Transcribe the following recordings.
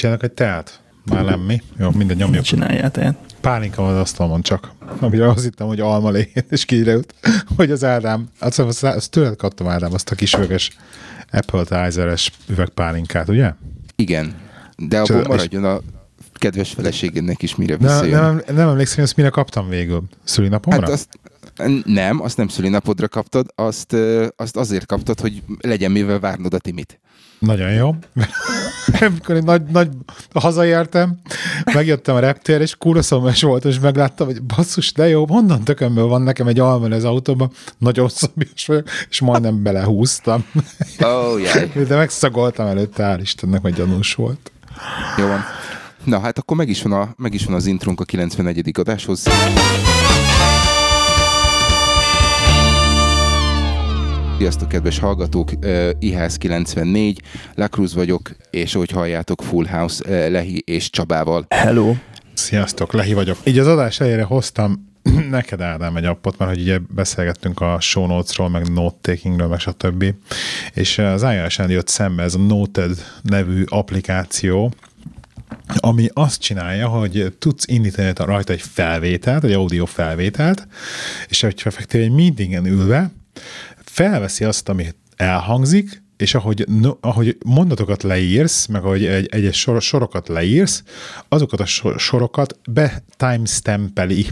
Csinálok egy teát? Már nem mi? Jó, minden nyomjuk. Csináljál teát. Pálinka van az asztalon csak, amire azt hittem, hogy almalé, és kiderült, hogy az Ádám, azt, azt, azt tőled kaptam Ádám, azt a kis üveges appetizer-es üvegpálinkát, ugye? Igen, de abban maradjon a kedves feleségednek is mire Nem, visszajön. nem, nem emlékszem, hogy azt mire kaptam végül. Szülinapomra? Hát azt nem, azt nem szülinapodra kaptad, azt, azt azért kaptad, hogy legyen mivel várnod a Timit. Nagyon jó. Amikor én nagy, nagy hazaértem, megjöttem a reptér, és kurva szomjas volt, és megláttam, hogy basszus, de jó, honnan tökömből van nekem egy alma az autóban, nagyon szomjas vagyok, és majdnem belehúztam. Oh, jaj. De megszagoltam előtte, hál' Istennek, hogy gyanús volt. Jó van. Na hát akkor meg is van, a, meg is van az intrunk a 94. adáshoz. Sziasztok, kedves hallgatók! Uh, IHS 94, Lacruz vagyok, és ahogy halljátok, Full House uh, Lehi és Csabával. Hello. Sziasztok, Lehi vagyok. Így az adás elejére hoztam neked Ádám egy appot, mert hogy ugye beszélgettünk a show notesról, meg note-takingről, meg stb. És az iOS-en jött szembe ez a Noted nevű applikáció, ami azt csinálja, hogy tudsz indítani rajta egy felvételt, egy audio felvételt, és hogyha effektíve egy meetingen ülve, felveszi azt, ami elhangzik, és ahogy, no, ahogy mondatokat leírsz, meg ahogy egy, egyes sor, sorokat leírsz, azokat a sor, sorokat be timestampeli,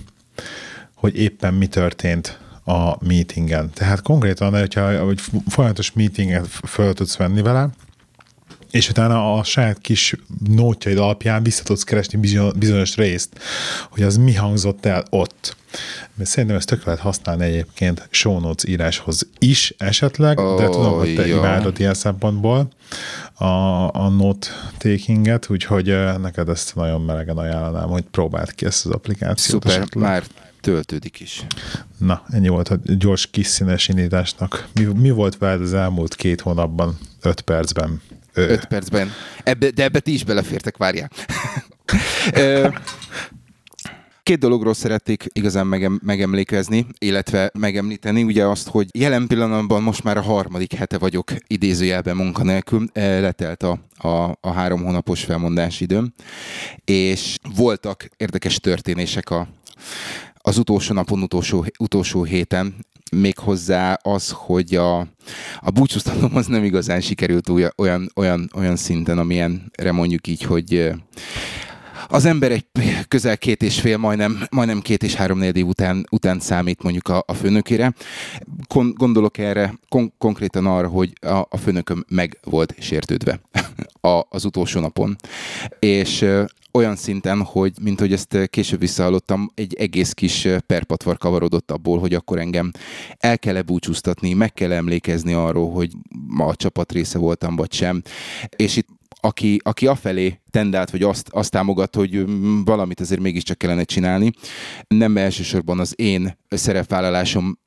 hogy éppen mi történt a meetingen. Tehát konkrétan, hogyha hogy folyamatos meetinget föl tudsz venni vele, és utána a saját kis nótjaid alapján vissza tudsz keresni bizonyos, részt, hogy az mi hangzott el ott. Mert szerintem ezt tök lehet használni egyébként show notes íráshoz is esetleg, oh, de tudom, hogy te jó. imádod ilyen szempontból a, a note takinget, úgyhogy neked ezt nagyon melegen ajánlanám, hogy próbáld ki ezt az applikációt. Szuper, esetleg. már töltődik is. Na, ennyi volt a gyors kis színes indításnak. Mi, mi volt veled az elmúlt két hónapban, öt percben? Ö, 5 percben. Ebbe, de ebbe ti is belefértek, várjál. Két dologról szeretnék igazán megem, megemlékezni, illetve megemlíteni, ugye azt, hogy jelen pillanatban most már a harmadik hete vagyok idézőjelben munkanélkül, letelt a, a, a három hónapos felmondási időm, és voltak érdekes történések a, az utolsó napon, utolsó, utolsó héten, méghozzá az, hogy a, a búcsúztatom az nem igazán sikerült olyan, olyan, olyan, szinten, amilyenre mondjuk így, hogy az ember egy közel két és fél, majdnem, majdnem két és három év után, után számít mondjuk a, a főnökére. Kon, gondolok erre kon, konkrétan arra, hogy a, a főnököm meg volt sértődve a, az utolsó napon. És olyan szinten, hogy, mint hogy ezt később visszahallottam, egy egész kis perpatvar kavarodott abból, hogy akkor engem el kell-e búcsúztatni, meg kell emlékezni arról, hogy ma a csapat része voltam, vagy sem. És itt aki, aki afelé tendált, vagy azt, azt támogat, hogy mm, valamit azért mégiscsak kellene csinálni. Nem elsősorban az én szerepvállalásom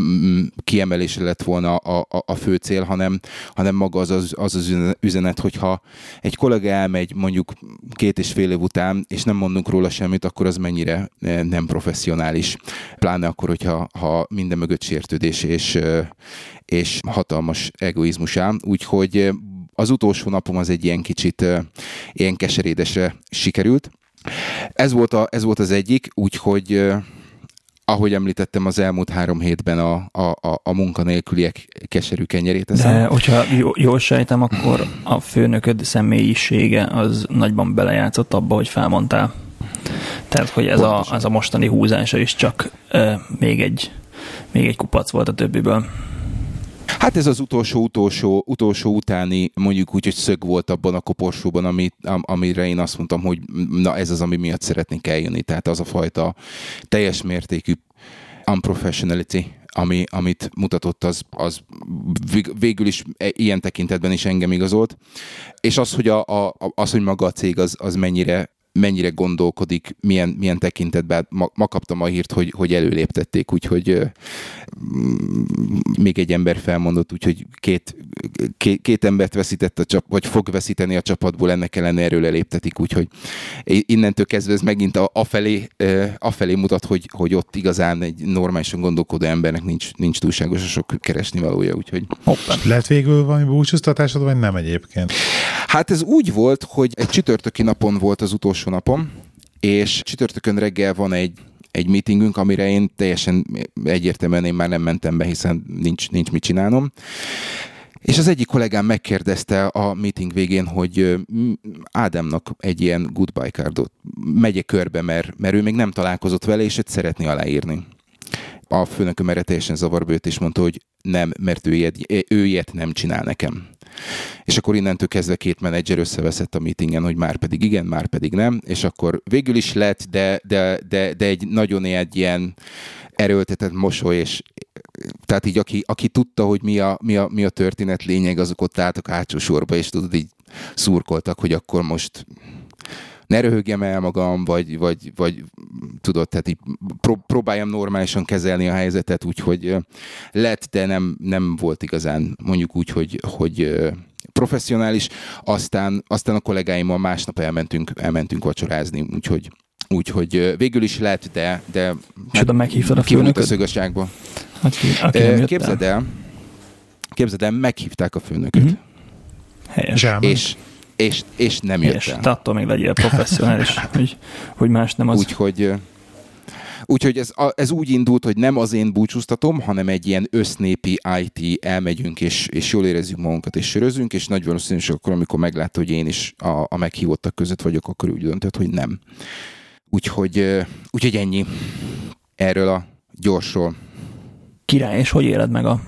mm, kiemelése lett volna a, a, a fő cél, hanem, hanem maga az az, az az üzenet, hogyha egy kollega elmegy mondjuk két és fél év után, és nem mondunk róla semmit, akkor az mennyire eh, nem professzionális. Pláne akkor, hogyha ha minden mögött sértődés és, eh, és hatalmas egoizmus áll. Úgyhogy az utolsó napom az egy ilyen kicsit ilyen keserédesre sikerült. Ez volt, a, ez volt az egyik, úgyhogy ahogy említettem, az elmúlt három hétben a, a, a, a munkanélküliek keserű kenyerét eszem. De hogyha jó, jól sejtem, akkor a főnököd személyisége az nagyban belejátszott abba, hogy felmondtál. Tehát, hogy ez a, az a mostani húzása is csak ö, még, egy, még egy kupac volt a többiből. Hát ez az utolsó, utolsó, utolsó utáni mondjuk úgy, hogy szög volt abban a koporsóban, ami, am, amire én azt mondtam, hogy na ez az, ami miatt szeretnék eljönni. Tehát az a fajta teljes mértékű unprofessionality, ami, amit mutatott, az, az vég- végül is e- ilyen tekintetben is engem igazolt. És az, hogy, a, a, az, hogy maga a cég az, az mennyire mennyire gondolkodik, milyen, milyen tekintetben. Ma, ma kaptam a hírt, hogy, hogy előléptették, úgyhogy még egy ember felmondott, úgyhogy két, két, két embert veszített a csap, vagy fog veszíteni a csapatból, ennek ellen erről eléptetik, úgyhogy innentől kezdve ez megint a, afelé, afelé mutat, hogy, hogy ott igazán egy normálisan gondolkodó embernek nincs, nincs túlságosan sok keresni valója, úgyhogy... Hoppá. Lehet végül valami búcsúztatásod, vagy nem egyébként? Hát ez úgy volt, hogy egy csütörtöki napon volt az utolsó napom, és csütörtökön reggel van egy egy meetingünk, amire én teljesen egyértelműen én már nem mentem be, hiszen nincs, nincs mit csinálnom. És az egyik kollégám megkérdezte a meeting végén, hogy Ádámnak egy ilyen goodbye cardot megye körbe, mert, mert ő még nem találkozott vele, és őt szeretné aláírni. A főnököm erre teljesen zavarba jött, és mondta, hogy nem, mert ő ilyet, ő ilyet nem csinál nekem. És akkor innentől kezdve két menedzser összeveszett a meetingen, hogy már pedig igen, már pedig nem, és akkor végül is lett, de, de, de, de egy nagyon egy ilyen erőltetett mosoly, és tehát így aki, aki tudta, hogy mi a, mi, a, mi a történet lényeg, azok ott álltak hátsó sorba, és tudod, így szurkoltak, hogy akkor most ne röhögjem el magam, vagy, vagy, vagy tudod, tehát így próbáljam normálisan kezelni a helyzetet, úgyhogy lett, de nem, nem volt igazán mondjuk úgy, hogy, hogy professzionális, aztán, aztán a kollégáimmal másnap elmentünk, elmentünk vacsorázni, úgyhogy Úgyhogy végül is lett, de... de És oda meghívtad a főnököt? a szögösságba. Aki, aki nem képzeld el, képzeld el, meghívták a főnököt. Mm-hmm. Helyes. És, és, és nem jött Helyes. el. Te attól még legyél professzionális, hogy, hogy más nem az. Úgyhogy Úgyhogy ez, ez úgy indult, hogy nem az én búcsúztatom, hanem egy ilyen össznépi IT elmegyünk, és, és jól érezzük magunkat, és sörözünk, és nagy valószínűség akkor, amikor meglátta, hogy én is a, a meghívottak között vagyok, akkor úgy döntött, hogy nem. Úgyhogy, úgyhogy ennyi erről a gyorsról. Király, és hogy éled meg a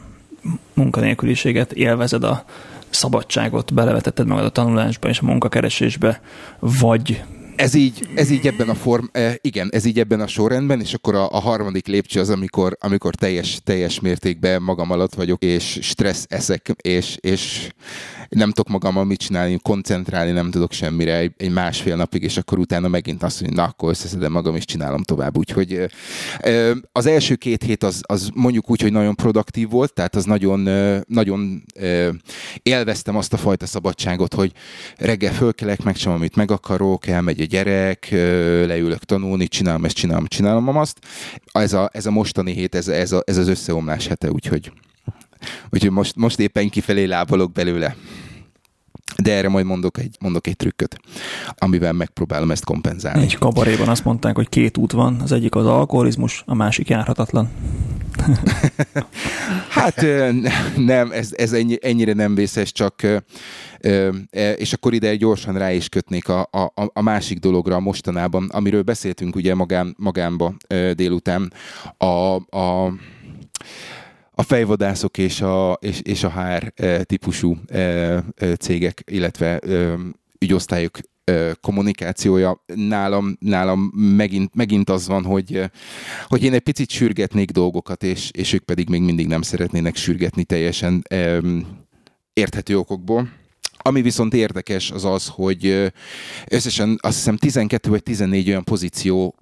munkanélküliséget? Élvezed a szabadságot, belevetetted magad a tanulásba és a munkakeresésbe, vagy ez így, ez így ebben a form, eh, igen, ez így ebben a sorrendben, és akkor a, a harmadik lépcső az, amikor, amikor teljes, teljes mértékben magam alatt vagyok, és stressz eszek, és, és nem tudok magammal mit csinálni, koncentrálni nem tudok semmire egy, egy másfél napig, és akkor utána megint azt mondja, na akkor összeszedem magam, és csinálom tovább. Úgyhogy az első két hét az, az mondjuk úgy, hogy nagyon produktív volt, tehát az nagyon, nagyon élveztem azt a fajta szabadságot, hogy reggel fölkelek, megcsinálom, amit meg akarok, elmegy a gyerek, leülök tanulni, csinálom ezt, csinálom, csinálom azt. Ez a, ez a mostani hét, ez, ez, a, ez az összeomlás hete, úgyhogy Úgyhogy most, most éppen kifelé lábalok belőle. De erre majd mondok egy, mondok egy trükköt, amivel megpróbálom ezt kompenzálni. Egy kabaréban azt mondták, hogy két út van, az egyik az alkoholizmus, a másik járhatatlan. hát nem, ez, ez ennyi, ennyire nem vészes, csak e, és akkor ide gyorsan rá is kötnék a, a, a másik dologra mostanában, amiről beszéltünk ugye magán, magánba délután, a, a a fejvadászok és a, és, és a HR eh, típusú eh, eh, cégek, illetve ügyosztályok kommunikációja nálam, nálam megint, megint az van, hogy, hogy én egy picit sürgetnék dolgokat, és, és ők pedig még mindig nem szeretnének sürgetni teljesen érthető okokból. Ami viszont érdekes az az, hogy összesen azt hiszem 12 vagy 14 olyan pozíció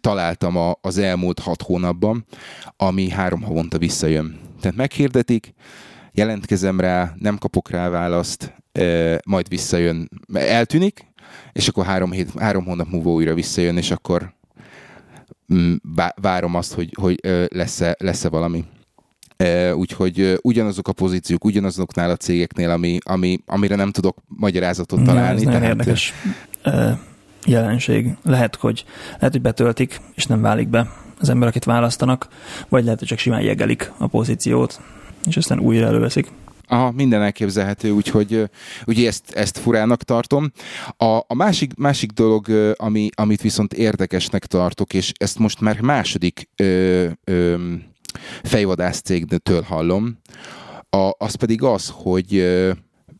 találtam a, az elmúlt hat hónapban, ami három havonta visszajön. Tehát meghirdetik, jelentkezem rá, nem kapok rá választ, majd visszajön, eltűnik, és akkor három, hét, három hónap múlva újra visszajön, és akkor mm, várom azt, hogy, hogy lesz-e, lesz-e valami. Úgyhogy ugyanazok a pozíciók, ugyanazoknál a cégeknél, ami, ami, amire nem tudok magyarázatot találni. Ja, ez tehát... érdekes jelenség. Lehet, hogy, lehet, hogy betöltik, és nem válik be az ember, akit választanak, vagy lehet, hogy csak simán jegelik a pozíciót, és aztán újra előveszik. Aha, minden elképzelhető, úgyhogy ugye ezt, ezt furának tartom. A, a másik, másik dolog, ami, amit viszont érdekesnek tartok, és ezt most már második ö, ö, fejvadász cégtől hallom, a, az pedig az, hogy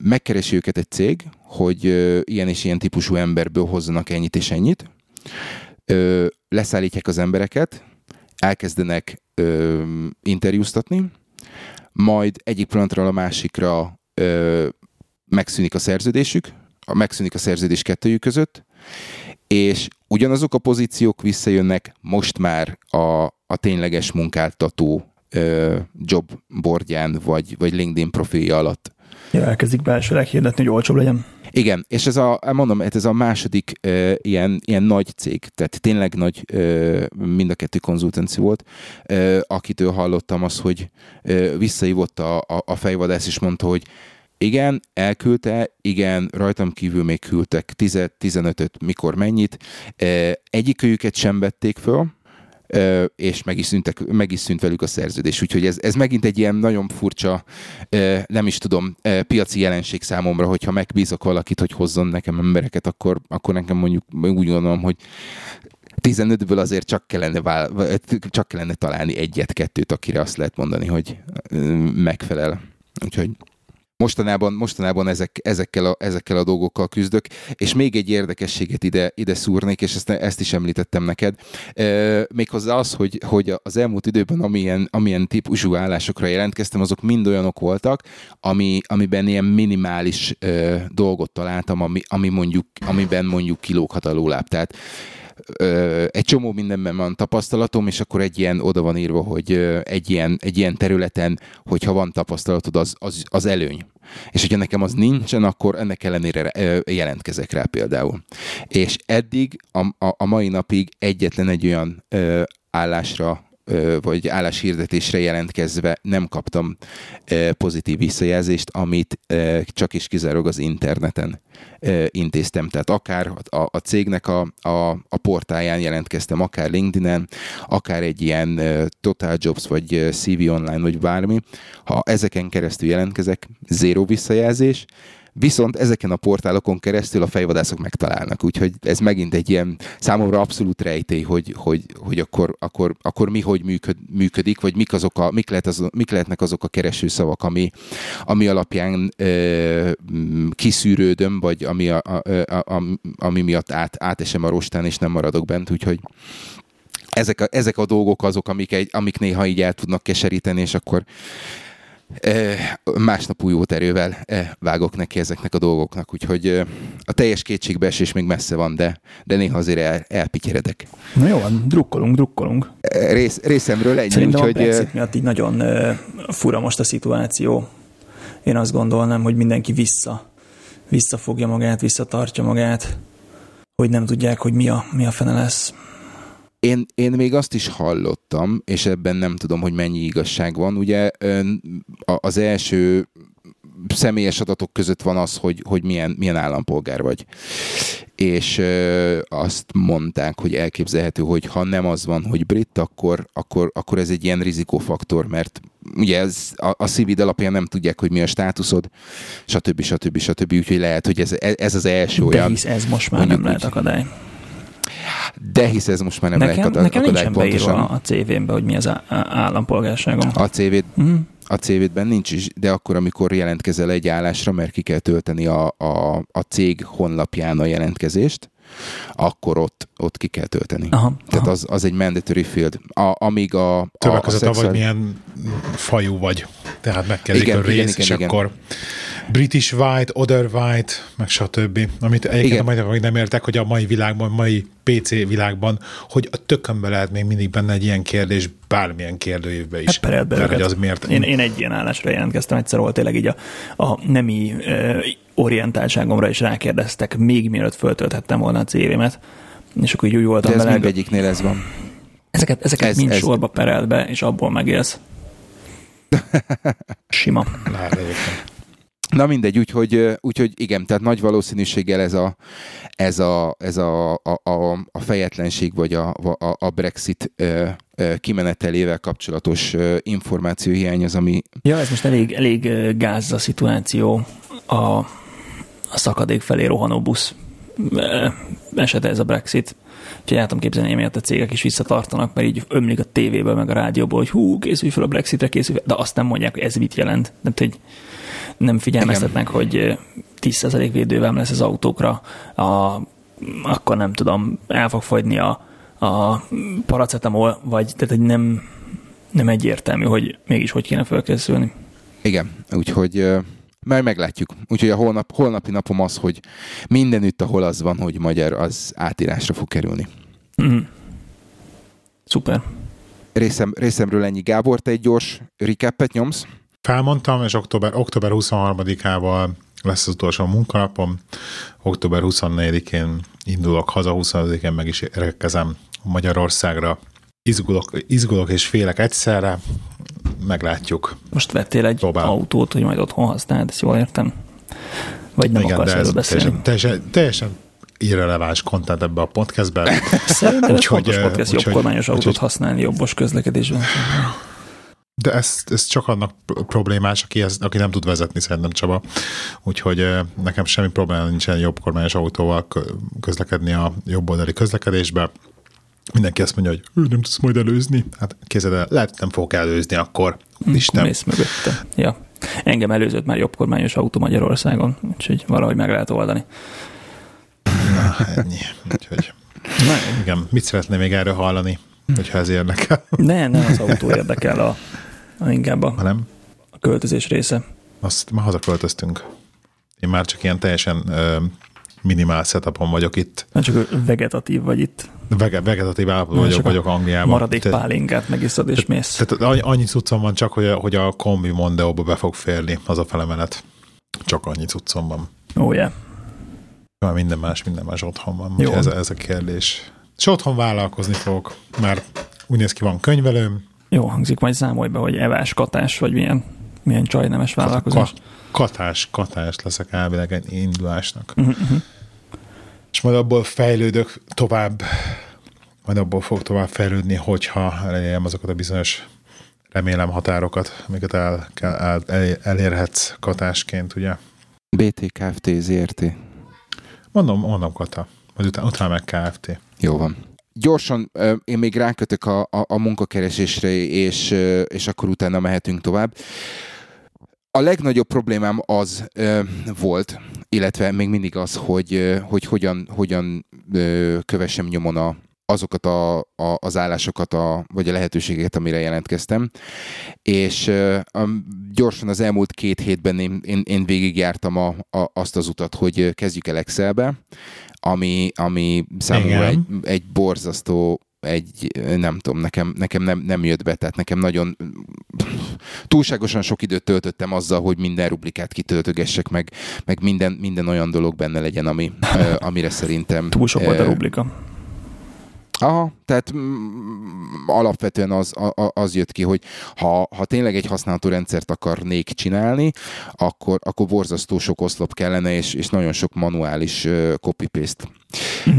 megkeresi őket egy cég, hogy ilyen és ilyen típusú emberből hozzanak ennyit és ennyit, leszállítják az embereket, elkezdenek interjúztatni, majd egyik pillanatról a másikra megszűnik a szerződésük, megszűnik a szerződés kettőjük között, és ugyanazok a pozíciók visszajönnek most már a, a tényleges munkáltató ö, jobbordján, vagy, vagy LinkedIn profilja alatt. Ja, elkezdik belsőleg hirdetni, hogy olcsóbb legyen. Igen, és ez a, mondom, ez a második uh, ilyen, ilyen nagy cég, tehát tényleg nagy, uh, mind a kettő konzultanci volt, uh, akitől hallottam azt, hogy uh, visszaívott a, a, a fejvadász, és mondta, hogy igen, elküldte, igen, rajtam kívül még küldtek 10-15-öt, mikor mennyit. Egyikőjüket sem vették föl, és meg is, szüntek, meg is szűnt velük a szerződés. Úgyhogy ez, ez megint egy ilyen nagyon furcsa, nem is tudom, piaci jelenség számomra, hogyha megbízok valakit, hogy hozzon nekem embereket, akkor, akkor nekem mondjuk úgy gondolom, hogy 15-ből azért csak kellene, vál, csak kellene találni egyet-kettőt, akire azt lehet mondani, hogy megfelel. Úgyhogy mostanában, mostanában ezek, ezekkel, a, ezekkel a dolgokkal küzdök, és még egy érdekességet ide, ide szúrnék, és ezt, ezt is említettem neked, e, méghozzá az, hogy, hogy az elmúlt időben amilyen, amilyen típusú állásokra jelentkeztem, azok mind olyanok voltak, ami, amiben ilyen minimális e, dolgot találtam, ami, ami mondjuk, amiben mondjuk kilóghat a lóláb. Tehát egy csomó mindenben van tapasztalatom, és akkor egy ilyen oda van írva, hogy egy ilyen, egy ilyen területen, hogyha van tapasztalatod, az, az, az előny. És hogyha nekem az nincsen, akkor ennek ellenére jelentkezek rá például. És eddig, a, a, a mai napig egyetlen egy olyan ö, állásra vagy álláshirdetésre jelentkezve nem kaptam pozitív visszajelzést, amit csak is kizárólag az interneten intéztem. Tehát akár a, cégnek a, a, a portáján jelentkeztem, akár LinkedIn-en, akár egy ilyen Total Jobs, vagy CV Online, vagy bármi. Ha ezeken keresztül jelentkezek, zéró visszajelzés, Viszont ezeken a portálokon keresztül a fejvadászok megtalálnak, úgyhogy ez megint egy ilyen számomra abszolút rejtély, hogy, hogy, hogy akkor, akkor, akkor mi hogy működ, működik, vagy mik, azok a, mik, lehet az, mik lehetnek azok a keresőszavak, ami, ami alapján ö, kiszűrődöm, vagy ami, a, a, a, a, ami miatt át, átesem a rostán, és nem maradok bent, úgyhogy ezek a, ezek a dolgok azok, amik, egy, amik néha így el tudnak keseríteni, és akkor másnap új erővel vágok neki ezeknek a dolgoknak, úgyhogy a teljes kétségbeesés még messze van, de, de néha azért el, elpityeredek. Na jó, drukkolunk, drukkolunk. Rész, részemről ennyi, Szerintem úgyhogy... a Brexit miatt így nagyon fura most a szituáció. Én azt gondolnám, hogy mindenki vissza, visszafogja magát, visszatartja magát, hogy nem tudják, hogy mi a, mi a fene lesz. Én, én még azt is hallottam, és ebben nem tudom, hogy mennyi igazság van. Ugye az első személyes adatok között van az, hogy, hogy milyen, milyen állampolgár vagy. És ö, azt mondták, hogy elképzelhető, hogy ha nem az van, hogy brit, akkor, akkor, akkor ez egy ilyen rizikófaktor, mert ugye ez, a, a szívid alapján nem tudják, hogy mi a státuszod, stb. stb. stb. stb. Úgyhogy lehet, hogy ez, ez az első olyan... De hisz ez most már nem lehet akadály. De hisz ez most már nem nekem, lehet nekem akadály nincsen pontosan. a CV-ben, hogy mi az állampolgárságom. A CV-t uh-huh. a CV-ben nincs is, de akkor, amikor jelentkezel egy állásra, mert ki kell tölteni a, a, a cég honlapján a jelentkezést, akkor ott, ott ki kell tölteni. Aha, Tehát aha. Az, az egy mandatory field. A, amíg a... Többek között, szexuál... vagy milyen fajú vagy. Tehát meg kell igen, rész, igen, és igen, akkor igen. British White, Other White, meg stb. Amit egyébként igen. majd nem értek, hogy a mai világban, mai PC világban, hogy a tökönbe lehet még mindig benne egy ilyen kérdés, bármilyen kérdőjévbe is. Hát hogy az miért... Én, én egy ilyen állásra jelentkeztem, egyszer volt tényleg így a, a nemi orientáltságomra is rákérdeztek, még mielőtt föltölthettem volna a CV-met, és akkor így úgy voltam De ez vele. mindegyiknél ez van. Ezeket, ezeket ez, mind ez... sorba perelt be, és abból megélsz. Sima. Lehet Na mindegy, úgyhogy, úgyhogy igen, tehát nagy valószínűséggel ez a, ez a, ez a, a, a, a fejetlenség, vagy a, a, a Brexit kimenetelével kapcsolatos információhiány az, ami... Ja, ez most elég, elég gáz a szituáció. A, a szakadék felé rohanó busz esete ez a Brexit. Úgyhogy el tudom képzelni, emiatt a cégek is visszatartanak, mert így ömlik a tévéből, meg a rádióból, hogy hú, készülj fel a Brexitre, készülj fel, de azt nem mondják, hogy ez mit jelent. Nem, hogy nem figyelmeztetnek, Igen. hogy 10% védővel lesz az autókra, a, akkor nem tudom, el fog fogyni a, a paracetamol, vagy tehát, hogy nem, nem egyértelmű, hogy mégis hogy kéne felkészülni. Igen, úgyhogy Már meglátjuk. Úgyhogy a holnap, holnapi napom az, hogy mindenütt, ahol az van, hogy magyar, az átírásra fog kerülni. Mm. Szuper. Részem, részemről ennyi. Gábor, te egy gyors recapet nyomsz? Felmondtam, és október, október 23-ával lesz az utolsó munkanapom. Október 24-én indulok haza, 25-én meg is érkezem Magyarországra. Izgulok, izgulok és félek egyszerre, meglátjuk. Most vettél egy Próbál. autót, hogy majd otthon használd, ezt jól értem? Vagy nem Igen, akarsz erről beszélni? teljesen, teljesen, teljesen irreleváns content ebbe a podcastben. Szerintem Úgyhogy, fontos eh, podcast, jobb úgyhogy- kormányos autót használni jobbos közlekedésben. De ez, ez csak annak pr- problémás, aki, ez, aki nem tud vezetni, szerintem Csaba. Úgyhogy nekem semmi probléma nincsen jobb kormányos autóval kö- közlekedni a jobb oldali közlekedésbe. Mindenki azt mondja, hogy ő nem tudsz majd előzni. Hát kézzel el, lehet nem fogok előzni akkor. Isten. mész mögötte. Ja. Engem előzött már jobb kormányos autó Magyarországon, úgyhogy valahogy meg lehet oldani. Na, ennyi. Úgyhogy, Na, igen, mit szeretném még erről hallani, hogyha ez érdekel, ne, nem az autó érdekel a inkább a, hanem a költözés része. azt már hazaköltöztünk. Én már csak ilyen teljesen ö, minimál setupon vagyok itt. Nem csak vegetatív vagy itt. Vege, vegetatív állapotban Nem, vagyok, vagyok Angliában. Maradék Te- pálinkát megiszod és mész. Tehát annyi, cuccom van csak, hogy a, hogy a kombi Mondeóba be fog férni az a felemenet. Csak annyi cuccom van. Ó, oh, yeah. Már minden más, minden más otthon van. Jó. Ez, ez a kérdés. És otthon vállalkozni fogok, mert úgy néz ki, van könyvelőm, Jó hangzik, majd számolj be, hogy evás, katás, vagy milyen, milyen csajnemes vállalkozás. ka, katás, katás leszek elvileg egy indulásnak. Uh-huh. És majd abból fejlődök tovább, majd abból fog tovább fejlődni, hogyha elérjem azokat a bizonyos remélem határokat, amiket el, kell, el, el, elérhetsz katásként, ugye? BT Kft. ZRT. Mondom, mondom kata, majd utána, utána meg KFT. Jó van. Gyorsan, én még rákötök a, a, a munkakeresésre, és, és akkor utána mehetünk tovább. A legnagyobb problémám az ö, volt, illetve még mindig az, hogy, hogy hogyan, hogyan ö, kövessem nyomon a, azokat a, a, az állásokat, a, vagy a lehetőségeket, amire jelentkeztem. És ö, a, gyorsan az elmúlt két hétben én, én, én végigjártam a, a, azt az utat, hogy kezdjük el Excelbe, ami, ami számomra egy, egy borzasztó egy, nem tudom, nekem, nekem nem, nem jött be, tehát nekem nagyon túlságosan sok időt töltöttem azzal, hogy minden rublikát kitöltögessek, meg, meg minden, minden olyan dolog benne legyen, ami, amire szerintem... Túl sok volt a rublika. Aha, tehát mm, alapvetően az, a- az jött ki, hogy ha, ha tényleg egy használható rendszert akarnék csinálni, akkor, akkor borzasztó sok oszlop kellene, és, és nagyon sok manuális uh, copy-paste.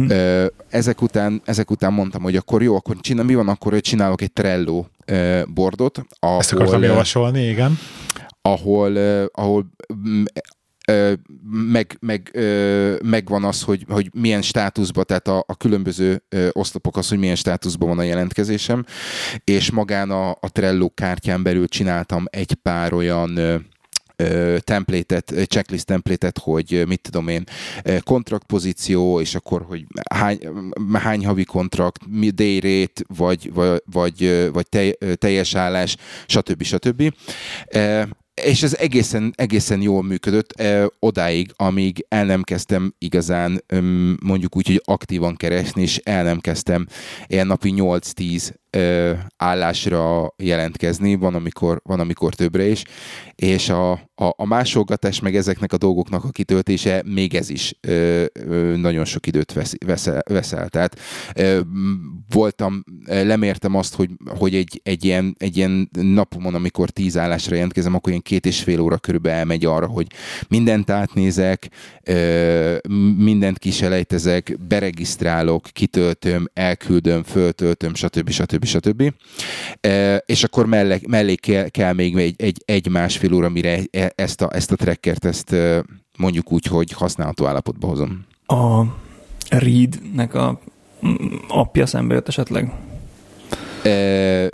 Ö, ezek, után, ezek után mondtam, hogy akkor jó, akkor csinál, mi van akkor, hogy csinálok egy Trello ö, bordot, ahol, Ezt akartam javasolni, igen. ahol, uh, ahol mm, meg, meg, megvan az, hogy, hogy milyen státuszban, tehát a, a különböző oszlopok az, hogy milyen státuszban van a jelentkezésem, és magán a, a Trello kártyán belül csináltam egy pár olyan ö, checklist template-et, hogy mit tudom én, kontraktpozíció, és akkor, hogy hány, hány havi kontrakt, mi day rate, vagy, vagy, vagy, vagy teljes állás, stb. stb. Ö, és ez egészen, egészen jól működött eh, odáig, amíg el nem kezdtem igazán mondjuk úgy, hogy aktívan keresni, és el nem kezdtem ilyen napi 8-10 eh, állásra jelentkezni, van amikor, van amikor többre is, és a, a, a másolgatás, meg ezeknek a dolgoknak a kitöltése, még ez is ö, ö, nagyon sok időt vesz, veszel, veszel. Tehát ö, voltam, ö, lemértem azt, hogy, hogy egy, egy, ilyen, egy ilyen napomon, amikor tíz állásra jelentkezem, akkor ilyen két és fél óra körülbelül elmegy arra, hogy mindent átnézek, ö, mindent kiselejtezek, beregisztrálok, kitöltöm, elküldöm, föltöltöm, stb. stb. Stb. Ö, és akkor mellé, mellé kell, kell még egy, egy, egy másfél óra, mire e- ezt a, ezt a trackert, ezt mondjuk úgy, hogy használható állapotba hozom. A Read-nek a mm, appja szembe jött esetleg? Ö,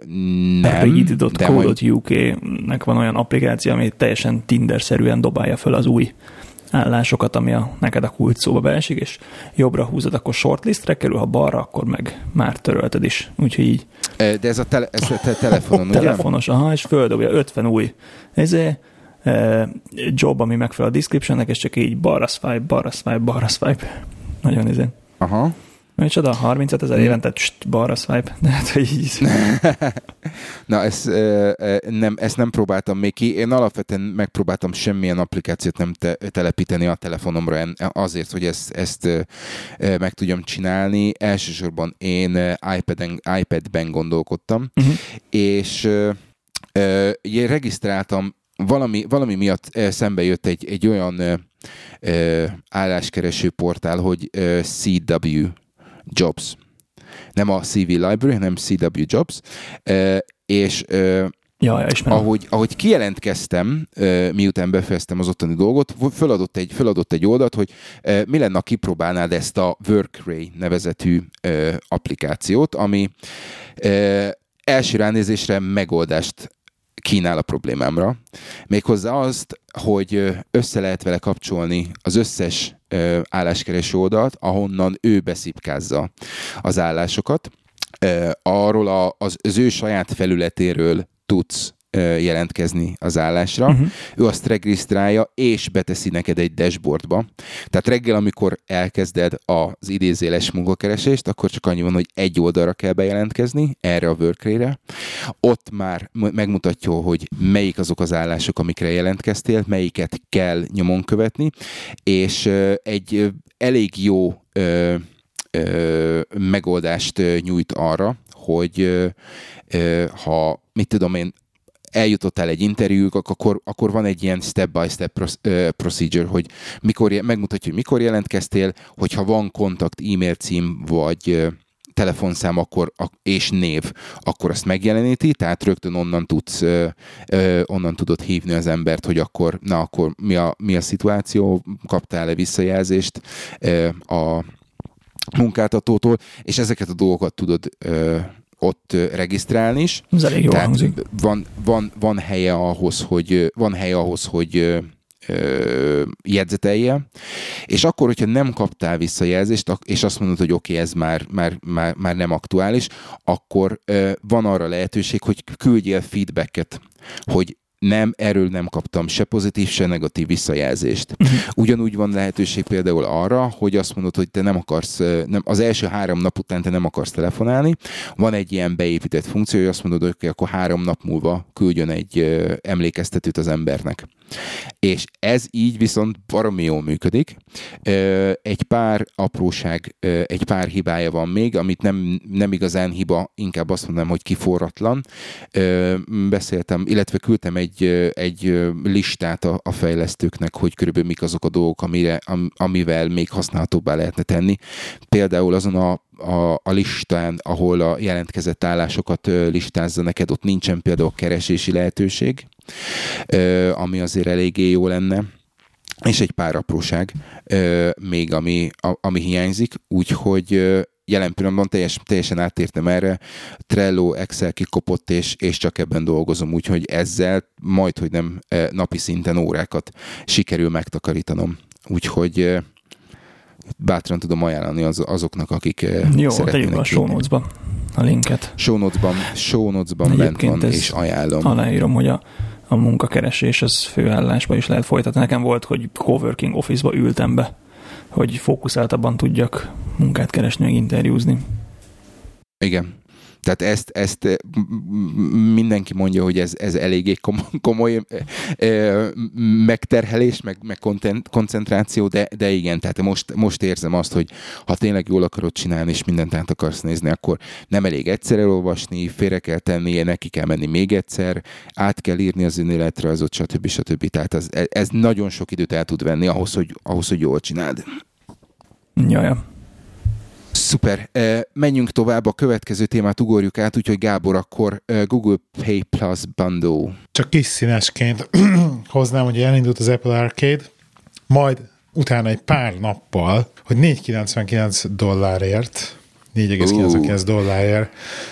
nem, de majd, Read.co.uk-nek van olyan applikáció, ami teljesen Tinder-szerűen dobálja föl az új állásokat, ami a, neked a kult szóba beesik, és jobbra húzod, akkor shortlistre kerül, ha balra, akkor meg már törölted is. Úgyhogy így de ez a, tele, ez a te, telefonon, ugye? telefonos, aha, és földobja 50 új ezé, job, ami megfelel a descriptionnek, és csak így balra swipe, balra swipe, balra swipe. Nagyon izé. Aha. Micsoda, 35 ezer évente, tst, balra swipe. De hát, hogy így. Na, ezt, nem, ezt nem próbáltam még ki. Én alapvetően megpróbáltam semmilyen applikációt nem te, telepíteni a telefonomra azért, hogy ezt, ezt meg tudjam csinálni. Elsősorban én iPad-en, iPad-ben gondolkodtam, uh-huh. és én regisztráltam valami, valami miatt szembe jött egy, egy olyan álláskereső portál, hogy CW Jobs. Nem a CV Library, hanem CW Jobs. És Ja, ahogy, ahogy kijelentkeztem, miután befejeztem az ottani dolgot, föladott egy, föladott egy oldalt, hogy mi lenne, ha kipróbálnád ezt a Workray nevezetű applikációt, ami első ránézésre megoldást kínál a problémámra. Méghozzá azt, hogy össze lehet vele kapcsolni az összes álláskereső oldalt, ahonnan ő beszipkázza az állásokat. Arról az, az ő saját felületéről tudsz jelentkezni az állásra. Uh-huh. Ő azt regisztrálja, és beteszi neked egy dashboardba. Tehát reggel, amikor elkezded az idézéles munkakeresést, akkor csak annyi van, hogy egy oldalra kell bejelentkezni, erre a workray Ott már megmutatja, hogy melyik azok az állások, amikre jelentkeztél, melyiket kell nyomon követni, és egy elég jó ö, ö, megoldást nyújt arra, hogy ö, ha, mit tudom én, eljutottál egy interjúk, akkor, akkor van egy ilyen step-by-step procedure, hogy mikor, megmutatja, hogy mikor jelentkeztél, hogyha van kontakt, e-mail cím, vagy telefonszám akkor, és név, akkor azt megjeleníti, tehát rögtön onnan tudsz, onnan tudod hívni az embert, hogy akkor, na akkor mi a, mi a szituáció, kaptál-e visszajelzést a munkáltatótól, és ezeket a dolgokat tudod ott regisztrálni is. Ez elég jól hangzik. Van, van, van helye ahhoz, hogy van helye ahhoz, hogy jegyzetelje, és akkor, hogyha nem kaptál visszajelzést, és azt mondod, hogy oké, okay, ez már, már, már, már nem aktuális, akkor van arra lehetőség, hogy küldjél feedbacket, hogy nem, erről nem kaptam se pozitív, se negatív visszajelzést. Uh-huh. Ugyanúgy van lehetőség például arra, hogy azt mondod, hogy te nem akarsz, nem, az első három nap után te nem akarsz telefonálni. Van egy ilyen beépített funkció, hogy azt mondod, hogy akkor három nap múlva küldjön egy emlékeztetőt az embernek. És ez így viszont baromi jól működik. Egy pár apróság, egy pár hibája van még, amit nem, nem igazán hiba, inkább azt mondanám, hogy kiforratlan. Beszéltem, illetve küldtem egy, egy listát a, a fejlesztőknek, hogy körülbelül mik azok a dolgok, amire, amivel még használhatóbbá lehetne tenni. Például azon a a, a listán, ahol a jelentkezett állásokat listázza neked, ott nincsen például keresési lehetőség, ami azért eléggé jó lenne és egy pár apróság még, ami, ami hiányzik, úgyhogy jelen pillanatban teljes, teljesen átértem erre, Trello, Excel kikopott, és, és csak ebben dolgozom, úgyhogy ezzel majd, hogy nem napi szinten órákat sikerül megtakarítanom. Úgyhogy bátran tudom ajánlani az, azoknak, akik Jó, tegyük a show notes-ba a linket. Show notes-ban, show notes-ban bent van, és ajánlom. Aláírom, hogy a a munkakeresés az főállásba is lehet folytatni. Nekem volt, hogy coworking office-ba ültem be, hogy fókuszáltabban tudjak munkát keresni, meg interjúzni. Igen. Tehát ezt, ezt mindenki mondja, hogy ez, ez eléggé komoly megterhelés, meg, meg koncentráció, de, de igen, tehát most, most érzem azt, hogy ha tényleg jól akarod csinálni, és mindent át akarsz nézni, akkor nem elég egyszer elolvasni, félre kell tenni, neki kell menni még egyszer, át kell írni az önéletrajzot, stb. stb. Tehát ez, ez nagyon sok időt el tud venni ahhoz, hogy, ahhoz, hogy jól csináld. Jaja. Szuper. Menjünk tovább, a következő témát ugorjuk át, úgyhogy Gábor, akkor Google Pay Plus Bundle. Csak kis színesként hoznám, hogy elindult az Apple Arcade, majd utána egy pár nappal, hogy 4,99 dollárért, 4,99 dollárért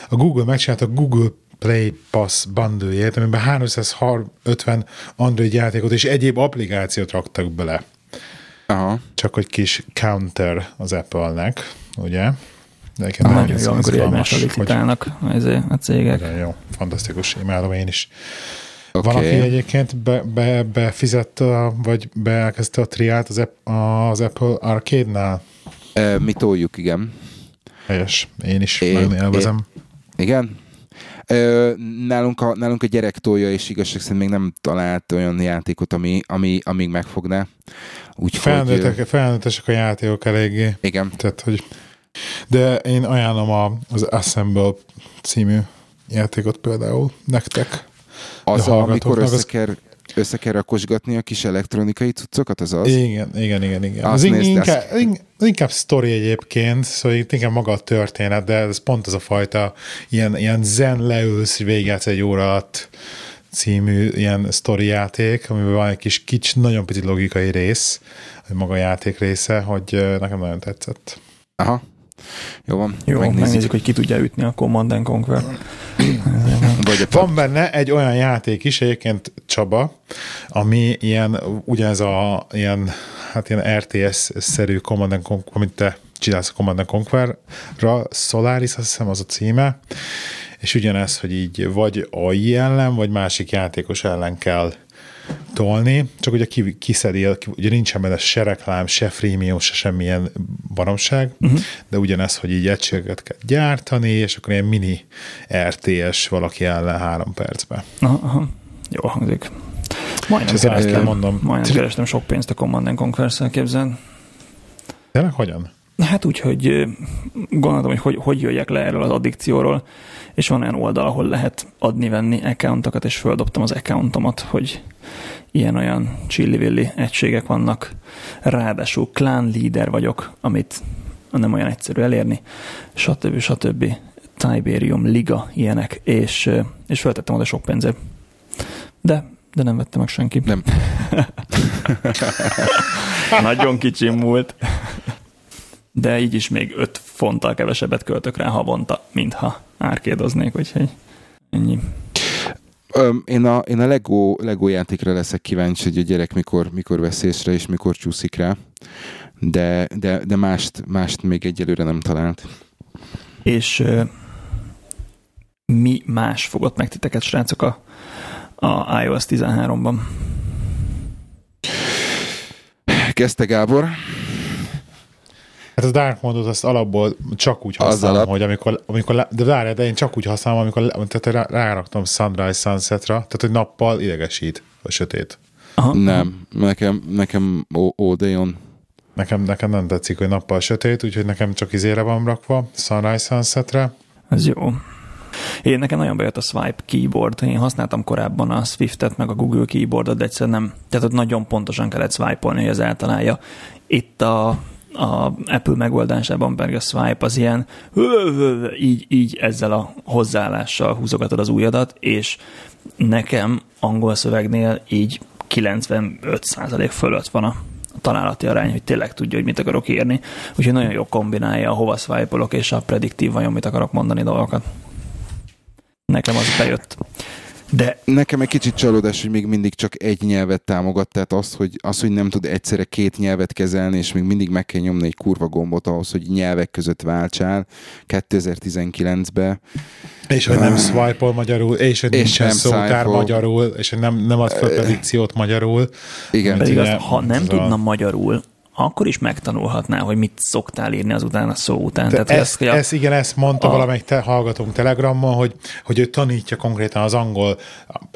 a Google megcsinálta a Google Play Pass bundle amiben 350 Android játékot és egyéb applikációt raktak bele. Aha. Csak hogy kis counter az Apple-nek ugye? De ah, nagyon jó, amikor egymásra licitálnak hogy... a cégek. Nagyon jó, fantasztikus, imádom én is. Oké. Van, aki egyébként be, be, befizett, vagy beelkezdte a triát az, az Apple Arcade-nál. Ö, Mi toljuk, igen. Helyes. Én is É- nagyon élvezem. Igen? Ö, nálunk, a, nálunk a gyerek tolja, és igazság szerint még nem talált olyan játékot, ami, ami, amíg megfogná. Úgyhogy... Felnőttek, felnőttesek a játékok eléggé. Igen. Tehát, hogy... De én ajánlom a, az Assemble című játékot például nektek. Az, amikor hallgatóknak az- összeker, össze kell rakosgatni a kis elektronikai cuccokat, az az? Igen, igen, igen, igen. Azt Az nézd, inkább, az inkább sztori egyébként, szóval itt inkább maga a történet, de ez pont az a fajta ilyen, ilyen zen leülsz, végigjátsz egy óra alatt című ilyen sztori játék, amiben van egy kis kics, nagyon pici logikai rész, maga a játék része, hogy nekem nagyon tetszett. Aha. Jó van, Jó, megnézzük, megnézzük hogy ki tudja ütni a Command and Conquer. Vagy Van benne egy olyan játék is, egyébként Csaba, ami ilyen, ugyanez a ilyen, hát ilyen RTS-szerű Command and Conquer, amit te csinálsz a Command and Conquer-ra, Solaris, azt hiszem az a címe, és ugyanez, hogy így vagy AI ellen, vagy másik játékos ellen kell tolni, csak ugye ki, kiszedi, ki- ugye nincsen benne se reklám, se freemium, se semmilyen baromság, uh-huh. de ugyanez, hogy így egységeket kell gyártani, és akkor ilyen mini RTS valaki ellen három percben. Aha, aha. Jó hangzik. Majdnem kerestem, mondom. majdnem kerestem sok pénzt a Command and Conquer-szel, képzeld. Tényleg hogyan? Hát úgy, hogy gondoltam, hogy, hogy hogy jöjjek le erről az addikcióról, és van olyan oldal, ahol lehet adni-venni accountokat, és földobtam az accountomat, hogy ilyen-olyan csillivilli egységek vannak. Ráadásul clan leader vagyok, amit nem olyan egyszerű elérni, stb. stb. Tiberium Liga, ilyenek, és, és feltettem oda sok pénzért. De, de nem vette meg senki. Nem. Nagyon kicsim múlt. De így is még 5 fonttal kevesebbet költök rá havonta, mintha árkédoznék, úgyhogy ennyi. Öm, én a, én a Lego, Lego játékra leszek kíváncsi, hogy a gyerek mikor, mikor vesz észre, és mikor csúszik rá. De, de, de mást, mást még egyelőre nem talált. És ö, mi más fogott meg titeket, srácok, a, a iOS 13-ban? Kezdte Gábor? Hát a Dark Mode-ot azt alapból csak úgy használom, alap. hogy amikor, amikor de várj, de én csak úgy használom, amikor tehát rá, ráraktam Sunrise Sunsetra, tehát hogy nappal idegesít a sötét. Aha, Nem, nekem, nekem O- Odeon. Nekem, nekem nem tetszik, hogy nappal sötét, úgyhogy nekem csak izére van rakva, Sunrise Sunsetre. Ez jó. Én nekem nagyon bejött a Swipe keyboard. Én használtam korábban a Swiftet, meg a Google keyboardot, de egyszerűen nem. Tehát ott nagyon pontosan kellett swipe-olni, hogy az eltalálja. Itt a, a Apple megoldásában pedig a swipe az ilyen így, így ezzel a hozzáállással húzogatod az ujjadat, és nekem angol szövegnél így 95% fölött van a találati arány, hogy tényleg tudja, hogy mit akarok írni. Úgyhogy nagyon jó kombinálja a hova swipe és a prediktív vajon mit akarok mondani dolgokat. Nekem az bejött. De Nekem egy kicsit csalódás, hogy még mindig csak egy nyelvet támogat, tehát az, hogy, az, hogy nem tud egyszerre két nyelvet kezelni, és még mindig meg kell nyomni egy kurva gombot ahhoz, hogy nyelvek között váltsál 2019-be. És hogy nem swipe magyarul, és hogy És nincsen nem szótár magyarul, és hogy nem, nem ad fel predikciót magyarul. Igen. pedig ugye, azt, ha nem a- tudna magyarul, akkor is megtanulhatná, hogy mit szoktál írni azután a szó után. De Tehát, ezt, hogy a- ezt, igen, ezt mondta a- valamelyik te, hallgatónk Telegramon, hogy, hogy ő tanítja konkrétan az angol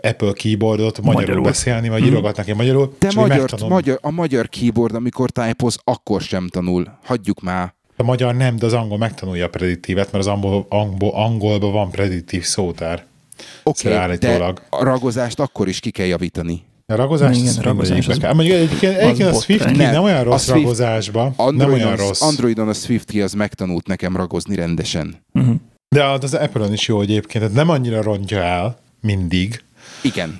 Apple keyboardot magyarul, Magyarul. beszélni, vagy írogat neki magyarul. De és hogy magyar, magyar, a magyar keyboard, amikor tájpoz, akkor sem tanul. Hagyjuk már. A magyar nem, de az angol megtanulja a prediktívet, mert az angol, angol, angolban van prediktív szótár. Oké, okay, de a ragozást akkor is ki kell javítani. A ragozás, Igen, az a ragozás az- kell. Mondjuk egyébként, egyébként a botrány. Swift key Nem, nem olyan a rossz Swift- ragozásban, nem Androidon, olyan az, rossz. Androidon a Swifty az megtanult nekem ragozni rendesen. uh-huh. De az az Apple-on is jó egyébként, tehát nem annyira rontja el, mindig. Igen.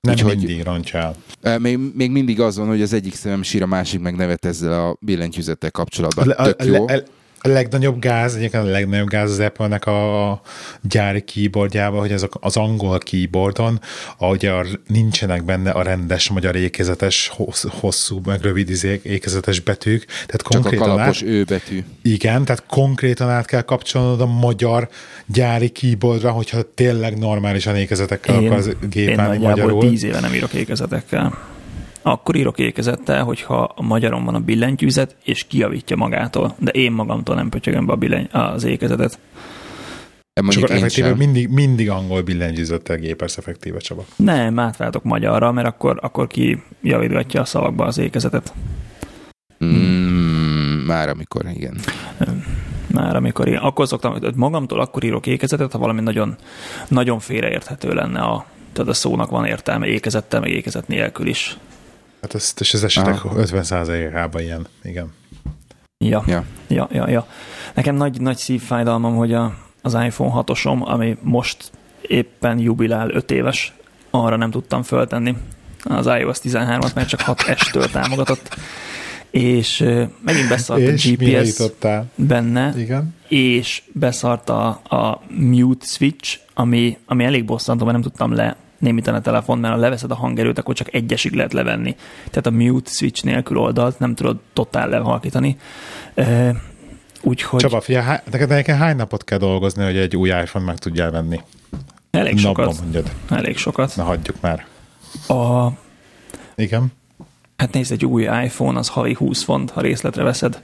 Nem Úgyhogy- mindig rontja el. Még, még mindig az van, hogy az egyik szemem sír, a másik meg nevet ezzel a billentyűzettel kapcsolatban. Le- Tök a- jó. le- a legnagyobb gáz, egyébként a legnagyobb gáz az Apple-nek a gyári keyboardjában, hogy azok az angol keyboardon, ahogy a, nincsenek benne a rendes magyar ékezetes, hosszú, meg rövid izék, ékezetes betűk. Tehát Csak konkrétan a kalapos át, ő betű. Igen, tehát konkrétan át kell kapcsolnod a magyar gyári keyboardra, hogyha tényleg normálisan ékezetekkel én, akarsz gépen én magyarul. Én tíz éve nem írok ékezetekkel akkor írok ékezettel, hogyha a magyaron van a billentyűzet, és kiavítja magától. De én magamtól nem pötyögöm be a billenty- az ékezetet. És akkor effektíve mindig, mindig angol billentyűzettel gépelsz effektíve, Csaba. Nem, átváltok magyarra, mert akkor, akkor ki javítgatja a szavakba az ékezetet. Mm, már amikor, igen. Már amikor igen. Akkor szoktam, hogy magamtól akkor írok ékezetet, ha valami nagyon, nagyon félreérthető lenne a, tehát a szónak van értelme ékezettel, meg ékezet nélkül is. Hát ez, és az esetek Aha. 50%-ában ilyen, igen. Ja, ja, ja, ja. ja. Nekem nagy, nagy szívfájdalmam, hogy a, az iPhone 6-osom, ami most éppen jubilál 5 éves, arra nem tudtam föltenni az iOS 13-at, mert csak 6S-től támogatott. És megint beszart és a GPS benne, Igen. és beszart a, a mute switch, ami, ami elég bosszantó, mert nem tudtam le némítani a telefon, mert ha leveszed a hangerőt, akkor csak egyesig lehet levenni. Tehát a mute switch nélkül oldalt nem tudod totál lehalkítani. úgyhogy... Csaba, fia, neked egyébként hány napot kell dolgozni, hogy egy új iPhone meg tudjál venni? Elég Napban sokat. Mondjad. Elég sokat. Na hagyjuk már. A... Igen. Hát nézd, egy új iPhone az havi 20 font, ha részletre veszed.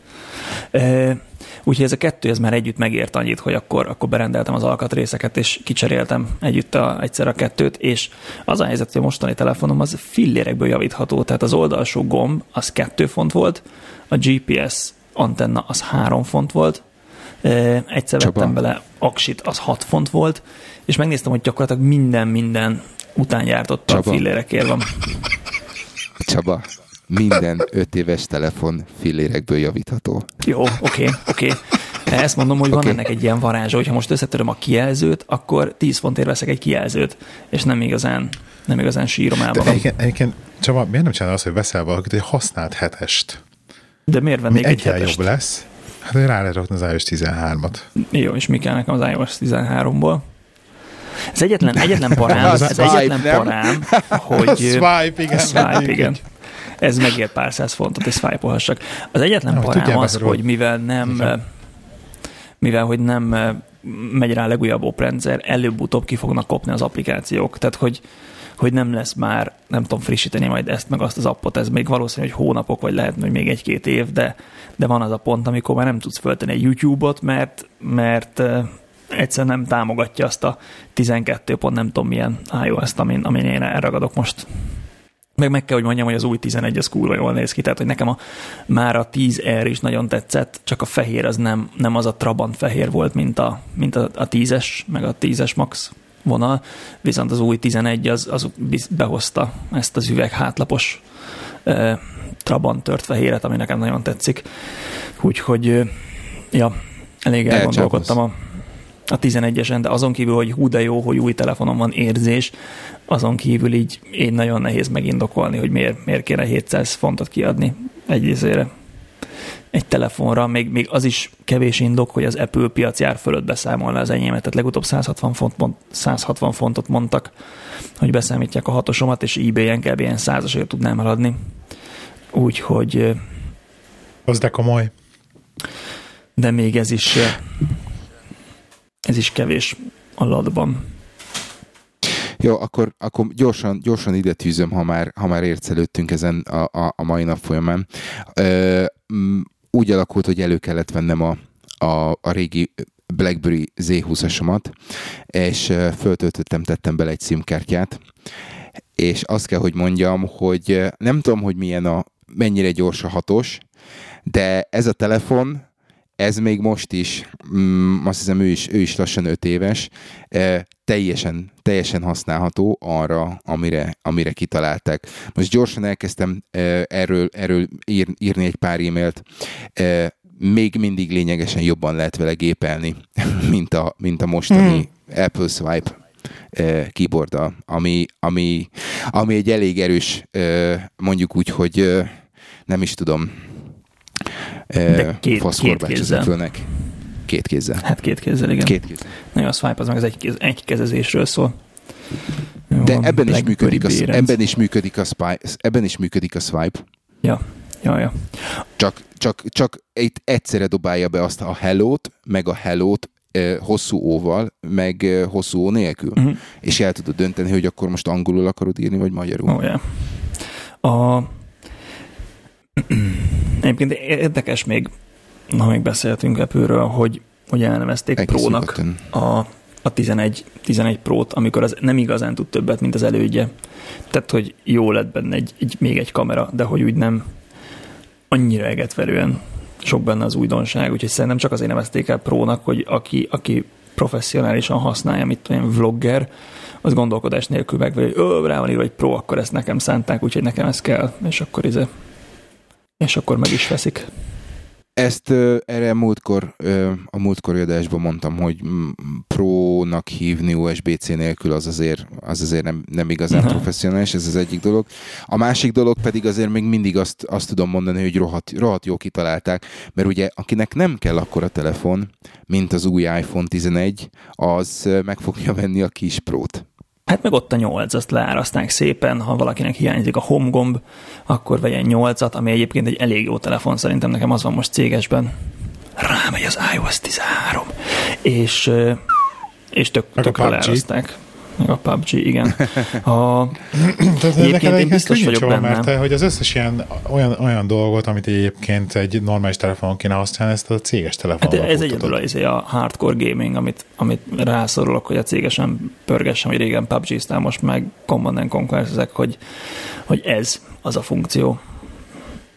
E, úgyhogy ez a kettő, ez már együtt megért annyit, hogy akkor, akkor berendeltem az alkatrészeket, és kicseréltem együtt a, egyszer a kettőt, és az a helyzet, hogy a mostani telefonom az fillérekből javítható, tehát az oldalsó gomb az 2 font volt, a GPS antenna az 3 font volt, egyszer Csaba. vettem bele aksit, az 6 font volt, és megnéztem, hogy gyakorlatilag minden, minden utánjártottal fillérekért van. Csaba, minden öt éves telefon fillérekből javítható. Jó, oké, okay, oké. Okay. Ezt mondom, hogy okay. van ennek egy ilyen varázsa, hogyha most összetöröm a kijelzőt, akkor 10 fontért veszek egy kijelzőt, és nem igazán, nem igazán sírom el magam. Egyébként, egyébként Csaba, miért nem csinálod azt, hogy veszel valakit egy használt hetest? De miért vennék egy hetest? jobb lesz. Hát rá lehet rakni az iOS 13-at. Jó, és mi kell nekem az iOS 13-ból? Ez egyetlen, egyetlen parám, ez egyetlen parám, hogy... A swipe, igen. A swipe, igen ez megér pár száz fontot, és swipe Az egyetlen no, parám az, hogy mivel nem, Igen. mivel hogy nem megy rá a legújabb oprendszer, előbb-utóbb ki fognak kopni az applikációk. Tehát, hogy, hogy nem lesz már, nem tudom frissíteni majd ezt meg azt az appot, ez még valószínű, hogy hónapok, vagy lehet, hogy még egy-két év, de, de van az a pont, amikor már nem tudsz föltenni egy YouTube-ot, mert, mert egyszerűen nem támogatja azt a 12 pont nem tudom milyen iOS-t, amin, amin én elragadok most. Meg meg kell, hogy mondjam, hogy az új 11 az kurva jól néz ki, tehát hogy nekem a, már a 10R is nagyon tetszett, csak a fehér az nem, nem az a Trabant fehér volt, mint a, mint a, a 10-es, meg a 10-es Max vonal, viszont az új 11 az, az behozta ezt az üveg hátlapos eh, Trabant tört fehéret, ami nekem nagyon tetszik. Úgyhogy, ja, elég elgondolkodtam a, a 11-esen, de azon kívül, hogy hú de jó, hogy új telefonom van érzés, azon kívül így én nagyon nehéz megindokolni, hogy miért, miért kéne 700 fontot kiadni egy izére egy telefonra, még, még az is kevés indok, hogy az Apple piacjár fölött beszámolna az enyémet, tehát legutóbb 160, font, 160 fontot mondtak, hogy beszámítják a hatosomat, és eBay-en kb. ilyen százasért tudnám eladni. Úgyhogy... Az de komoly. De még ez is ez is kevés a ladban. Jó, akkor, akkor gyorsan, gyorsan ide tűzöm, ha már, ha már ércelődtünk ezen a, a, a mai nap folyamán. Ö, úgy alakult, hogy elő kellett vennem a, a, a régi BlackBerry Z20-asomat, és föltöltöttem, tettem bele egy SIM-kártyát, és azt kell, hogy mondjam, hogy nem tudom, hogy milyen a, mennyire gyors a hatos, de ez a telefon ez még most is, mm, azt hiszem ő is, ő is lassan 5 éves, e, teljesen, teljesen használható arra, amire, amire kitalálták. Most gyorsan elkezdtem e, erről, erről ír, írni egy pár e-mailt. E, még mindig lényegesen jobban lehet vele gépelni, mint a, mint a mostani mm. Apple Swipe keyboard ami, ami, ami egy elég erős, mondjuk úgy, hogy nem is tudom, De két, két kézzel. Fölnek. Két kézzel. Hát két kézzel, igen. Két kézzel. Na, a swipe az meg az egy, egy kezezésről szól. De ebben is, működik a, ebben is működik a swipe. Ebben is működik a swipe. Ja, ja, ja. Csak, csak, csak itt egyszerre dobálja be azt a hello-t, meg a hello-t hosszú óval, meg hosszú ó nélkül. Uh-huh. És el tudod dönteni, hogy akkor most angolul akarod írni, vagy magyarul. Oh, yeah. A... Egyébként érdekes még, ha még beszéltünk Apple-ről, hogy, hogy elnevezték Pro-nak a, a 11, 11 Pro-t, amikor az nem igazán tud többet, mint az elődje. Tehát, hogy jó lett benne egy, egy, még egy kamera, de hogy úgy nem annyira egetverően sok benne az újdonság, úgyhogy szerintem csak azért nevezték el prónak, hogy aki, aki professzionálisan használja, mint olyan vlogger, az gondolkodás nélkül meg, hogy rá van írva, hogy pro, akkor ezt nekem szánták, úgyhogy nekem ez kell, és akkor izé, és akkor meg is veszik. Ezt uh, erre múltkor, uh, a múltkor adásban mondtam, hogy prónak hívni USB-C nélkül az azért, az azért nem, nem igazán uh-huh. professzionális, ez az egyik dolog. A másik dolog pedig azért még mindig azt, azt tudom mondani, hogy rohadt, rohadt jó kitalálták, mert ugye akinek nem kell akkor a telefon, mint az új iPhone 11, az meg fogja venni a kis prót. Hát meg ott a 8, azt leárasztánk szépen, ha valakinek hiányzik a home gomb, akkor vegyen 8-at, ami egyébként egy elég jó telefon, szerintem nekem az van most cégesben. Rámegy az iOS 13. És, és tök, tökre leáraszták. Meg a PUBG, igen. A, Tehát egyébként én biztos vagyok benne. Mert te, hogy az összes ilyen olyan, olyan dolgot, amit egyébként egy normális telefonon kéne használni, ezt a céges telefonon hát Ez egyedül az a hardcore gaming, amit, amit rászorulok, hogy a cégesen pörgessem, hogy régen PUBG-ztál, most meg Command Conquer ezek, hogy, hogy ez az a funkció.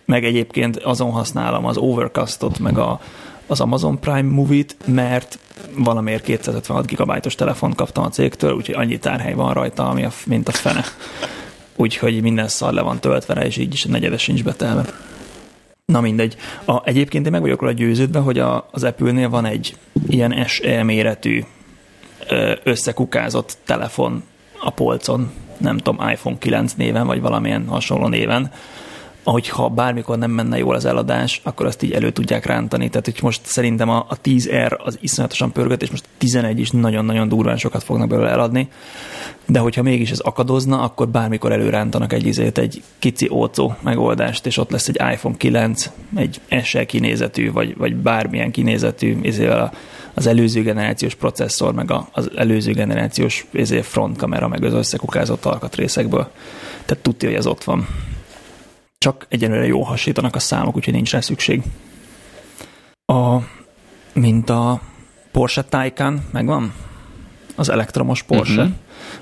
Meg egyébként azon használom az Overcastot, meg a, az Amazon Prime Movie-t, mert valamiért 256 gigabájtos telefont kaptam a cégtől, úgyhogy annyi tárhely van rajta, ami a, mint a fene. Úgyhogy minden szar le van töltve rá, és így is a negyedes sincs betelve. Na mindegy. A, egyébként én meg vagyok róla győződve, hogy a, az Apple-nél van egy ilyen SE méretű összekukázott telefon a polcon, nem tudom, iPhone 9 néven, vagy valamilyen hasonló néven, hogyha bármikor nem menne jól az eladás, akkor azt így elő tudják rántani. Tehát, hogy most szerintem a, a 10R az iszonyatosan pörgött, és most 11 is nagyon-nagyon durván sokat fognak belőle eladni. De hogyha mégis ez akadozna, akkor bármikor előrántanak egy izét, egy kici ócó megoldást, és ott lesz egy iPhone 9, egy SE kinézetű, vagy, vagy bármilyen kinézetű, izével az előző generációs processzor, meg az előző generációs izé frontkamera, meg az összekukázott alkatrészekből. Tehát tudja, hogy ez ott van csak egyenlőre jó hasítanak a számok, úgyhogy nincs rá szükség. A, mint a Porsche Taycan, megvan? Az elektromos Porsche, uh-huh.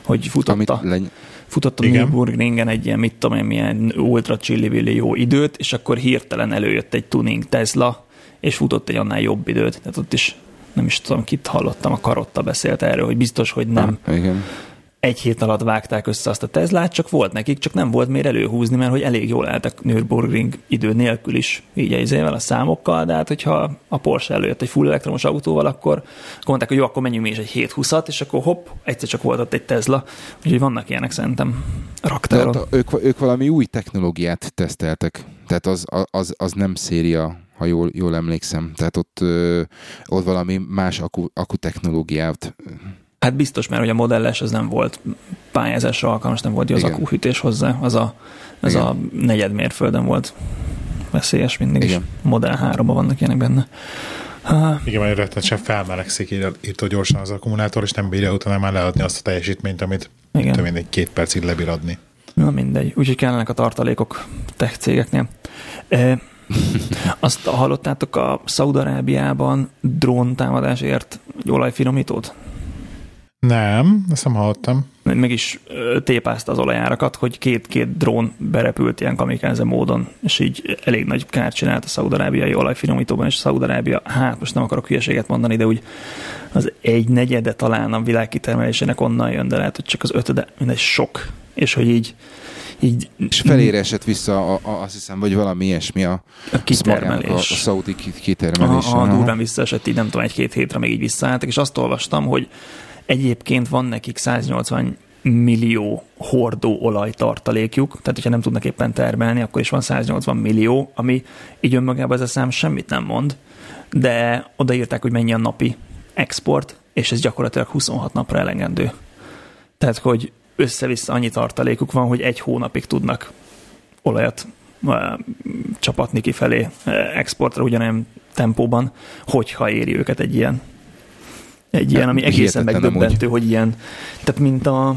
hogy futott a, legy- futott a Nürburgringen egy ilyen, mit tudom én, milyen ultra chilli jó időt, és akkor hirtelen előjött egy tuning Tesla, és futott egy annál jobb időt. Tehát ott is nem is tudom, kit hallottam, a Karotta beszélt erről, hogy biztos, hogy nem. Ah, igen egy hét alatt vágták össze azt a Teslát, csak volt nekik, csak nem volt miért előhúzni, mert hogy elég jól álltak Nürburgring idő nélkül is, így a a számokkal, de hát hogyha a Porsche előjött egy full elektromos autóval, akkor mondták, hogy jó, akkor menjünk mi is egy 720-at, és akkor hopp, egyszer csak volt ott egy Tesla, úgyhogy vannak ilyenek szerintem raktáron. Tehát ők, ők valami új technológiát teszteltek, tehát az, az, az nem széria ha jól, jól emlékszem. Tehát ott, ott valami más akku, akku technológiát Hát biztos, mert hogy a modelles az nem volt pályázásra alkalmas, nem volt az akúhűtés hozzá, az a, az a negyed mérföldön volt veszélyes mindig Igen. is. Modell 3 vannak ilyenek benne. Ha. Igen, mert rettenetesen felmelegszik írtó gyorsan az akkumulátor, és nem bírja utána már leadni azt a teljesítményt, amit Igen. több mint két percig lebír adni. Na mindegy, úgyhogy kellenek a tartalékok tech cégeknél. E, azt hallottátok a Szaudarábiában drón támadásért egy olajfinomítót? Nem, ezt nem hallottam. Meg is tépázta az olajárakat, hogy két-két drón berepült ilyen kamikáze módon, és így elég nagy kárt csinált a szaudarábiai olajfinomítóban, és Szaudarábia, hát most nem akarok hülyeséget mondani, de úgy az egy negyede talán a világ kitermelésének onnan jön, de lehet, hogy csak az ötöde, mindegy sok. És hogy így így, és felére esett vissza, a, a, azt hiszem, vagy valami ilyesmi a, a kitermelés. A, a szaudi kitermelés. A, a durván visszaesett, így nem tudom, egy-két hétre még így visszaálltak, és azt olvastam, hogy Egyébként van nekik 180 millió hordó olajtartalékjuk, tehát hogyha nem tudnak éppen termelni, akkor is van 180 millió, ami így önmagában ez a szám semmit nem mond, de odaírták, hogy mennyi a napi export, és ez gyakorlatilag 26 napra elegendő. Tehát, hogy össze-vissza annyi tartalékuk van, hogy egy hónapig tudnak olajat csapatni kifelé exportra ugyanolyan tempóban, hogyha éri őket egy ilyen egy ilyen, ami egészen megdöbbentő, hogy ilyen, tehát mint a,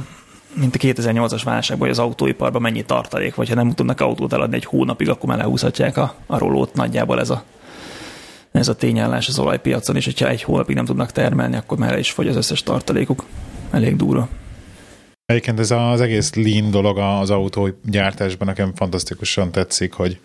mint a 2008-as válságban, hogy az autóiparban mennyi tartalék, vagy ha nem tudnak autót eladni egy hónapig, akkor már lehúzhatják a, a rolót nagyjából ez a, ez a tényállás az olajpiacon, és hogyha egy hónapig nem tudnak termelni, akkor már is fogy az összes tartalékuk. Elég durva. Egyébként ez az egész lean dolog az autógyártásban nekem fantasztikusan tetszik, hogy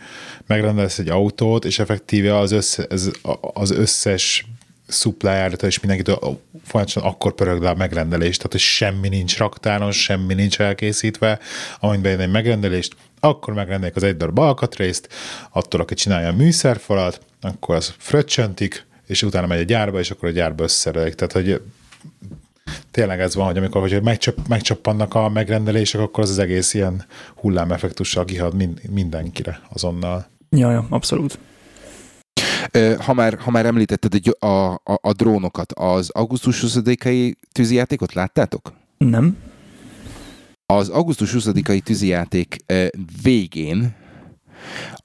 megrendelsz egy autót, és effektíve az, össze, ez, az összes supplier és mindenkitől folyamatosan akkor pörög le a megrendelés, tehát hogy semmi nincs raktáron, semmi nincs elkészítve, amint bejön egy megrendelést, akkor megrendelik az egy darab alkatrészt, attól, aki csinálja a műszerfalat, akkor az fröccsöntik, és utána megy a gyárba, és akkor a gyárba összerelik. Tehát, hogy tényleg ez van, hogy amikor hogy megcsap, megcsappannak a megrendelések, akkor az az egész ilyen hullámeffektussal kihad mindenkire azonnal. Ja, ja, abszolút. Ha már, ha már említetted a, a, a drónokat, az augusztus 20-ai tűzijátékot láttátok? Nem. Az augusztus 20-ai tűzijáték végén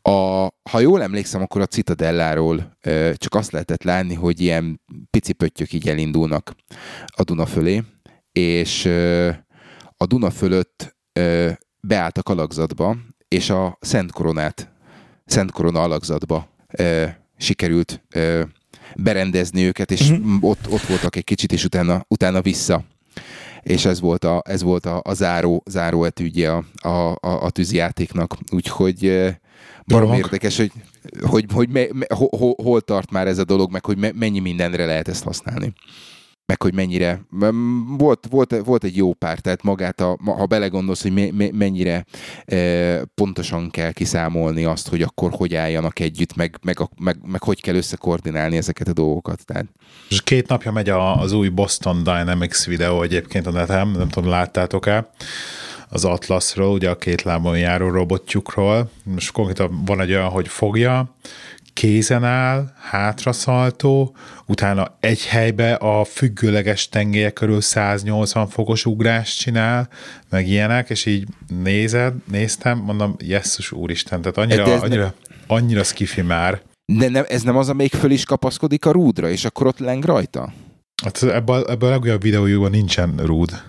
a, ha jól emlékszem, akkor a Citadelláról csak azt lehetett látni, hogy ilyen pici pöttyök így elindulnak a Duna fölé, és a Duna fölött beálltak alakzatba, és a Szent Koronát, Szent Korona alakzatba sikerült berendezni őket, és uh-huh. ott, ott voltak egy kicsit, és utána, utána vissza és ez volt a, ez volt a, a záró, záró etűdje a, a, a, a tűzjátéknak. Úgyhogy barom érdekes, hogy, hogy, hogy me, me, hol, hol tart már ez a dolog, meg hogy me, mennyi mindenre lehet ezt használni meg hogy mennyire, volt, volt, volt egy jó pár, tehát magát, a, ha belegondolsz, hogy me, me, mennyire e, pontosan kell kiszámolni azt, hogy akkor hogy álljanak együtt, meg, meg, meg, meg hogy kell összekoordinálni ezeket a dolgokat. Tehát. És két napja megy az új Boston Dynamics videó egyébként a netem, nem tudom, láttátok-e, az Atlasról, ugye a két lábon járó robotjukról. Most konkrétan van egy olyan, hogy fogja, kézen áll, hátraszaltó, utána egy helybe a függőleges tengelye körül 180 fokos ugrást csinál, meg ilyenek, és így nézed, néztem, mondom, jesszus úristen, tehát annyira, annyira, nem... annyira skifi már. De nem, ez nem az, amelyik föl is kapaszkodik a rúdra, és akkor ott leng rajta? Hát ebből, ebből a legújabb videójúban nincsen rúd.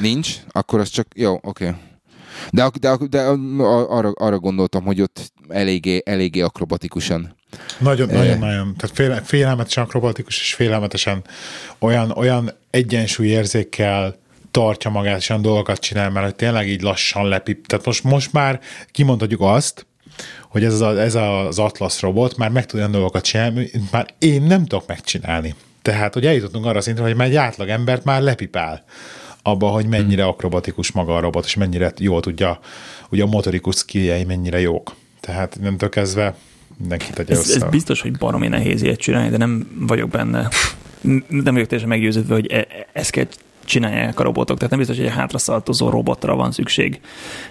Nincs? Akkor az csak, jó, oké. Okay. De, de, de arra, arra gondoltam, hogy ott eléggé, eléggé akrobatikusan nagyon, e... nagyon, nagyon. Tehát fél, félelmetesen akrobatikus, és félelmetesen olyan, olyan egyensúlyérzékkel tartja magát, és olyan dolgokat csinál, mert hogy tényleg így lassan lepip. Tehát most, most már kimondhatjuk azt, hogy ez, az, ez az Atlas robot már meg tud olyan dolgokat csinálni, már én nem tudok megcsinálni. Tehát, hogy eljutottunk arra szintre, hogy már egy átlag embert már lepipál abba, hogy mennyire hmm. akrobatikus maga a robot, és mennyire jól tudja, ugye a motorikus skilljei mennyire jók. Tehát nem kezdve mindenki tegye ez, ez biztos, hogy baromi nehéz ilyet csinálni, de nem vagyok benne. Nem vagyok teljesen meggyőződve, hogy e- ezt kell csinálják a robotok, tehát nem biztos, hogy egy hátraszaltozó robotra van szükség.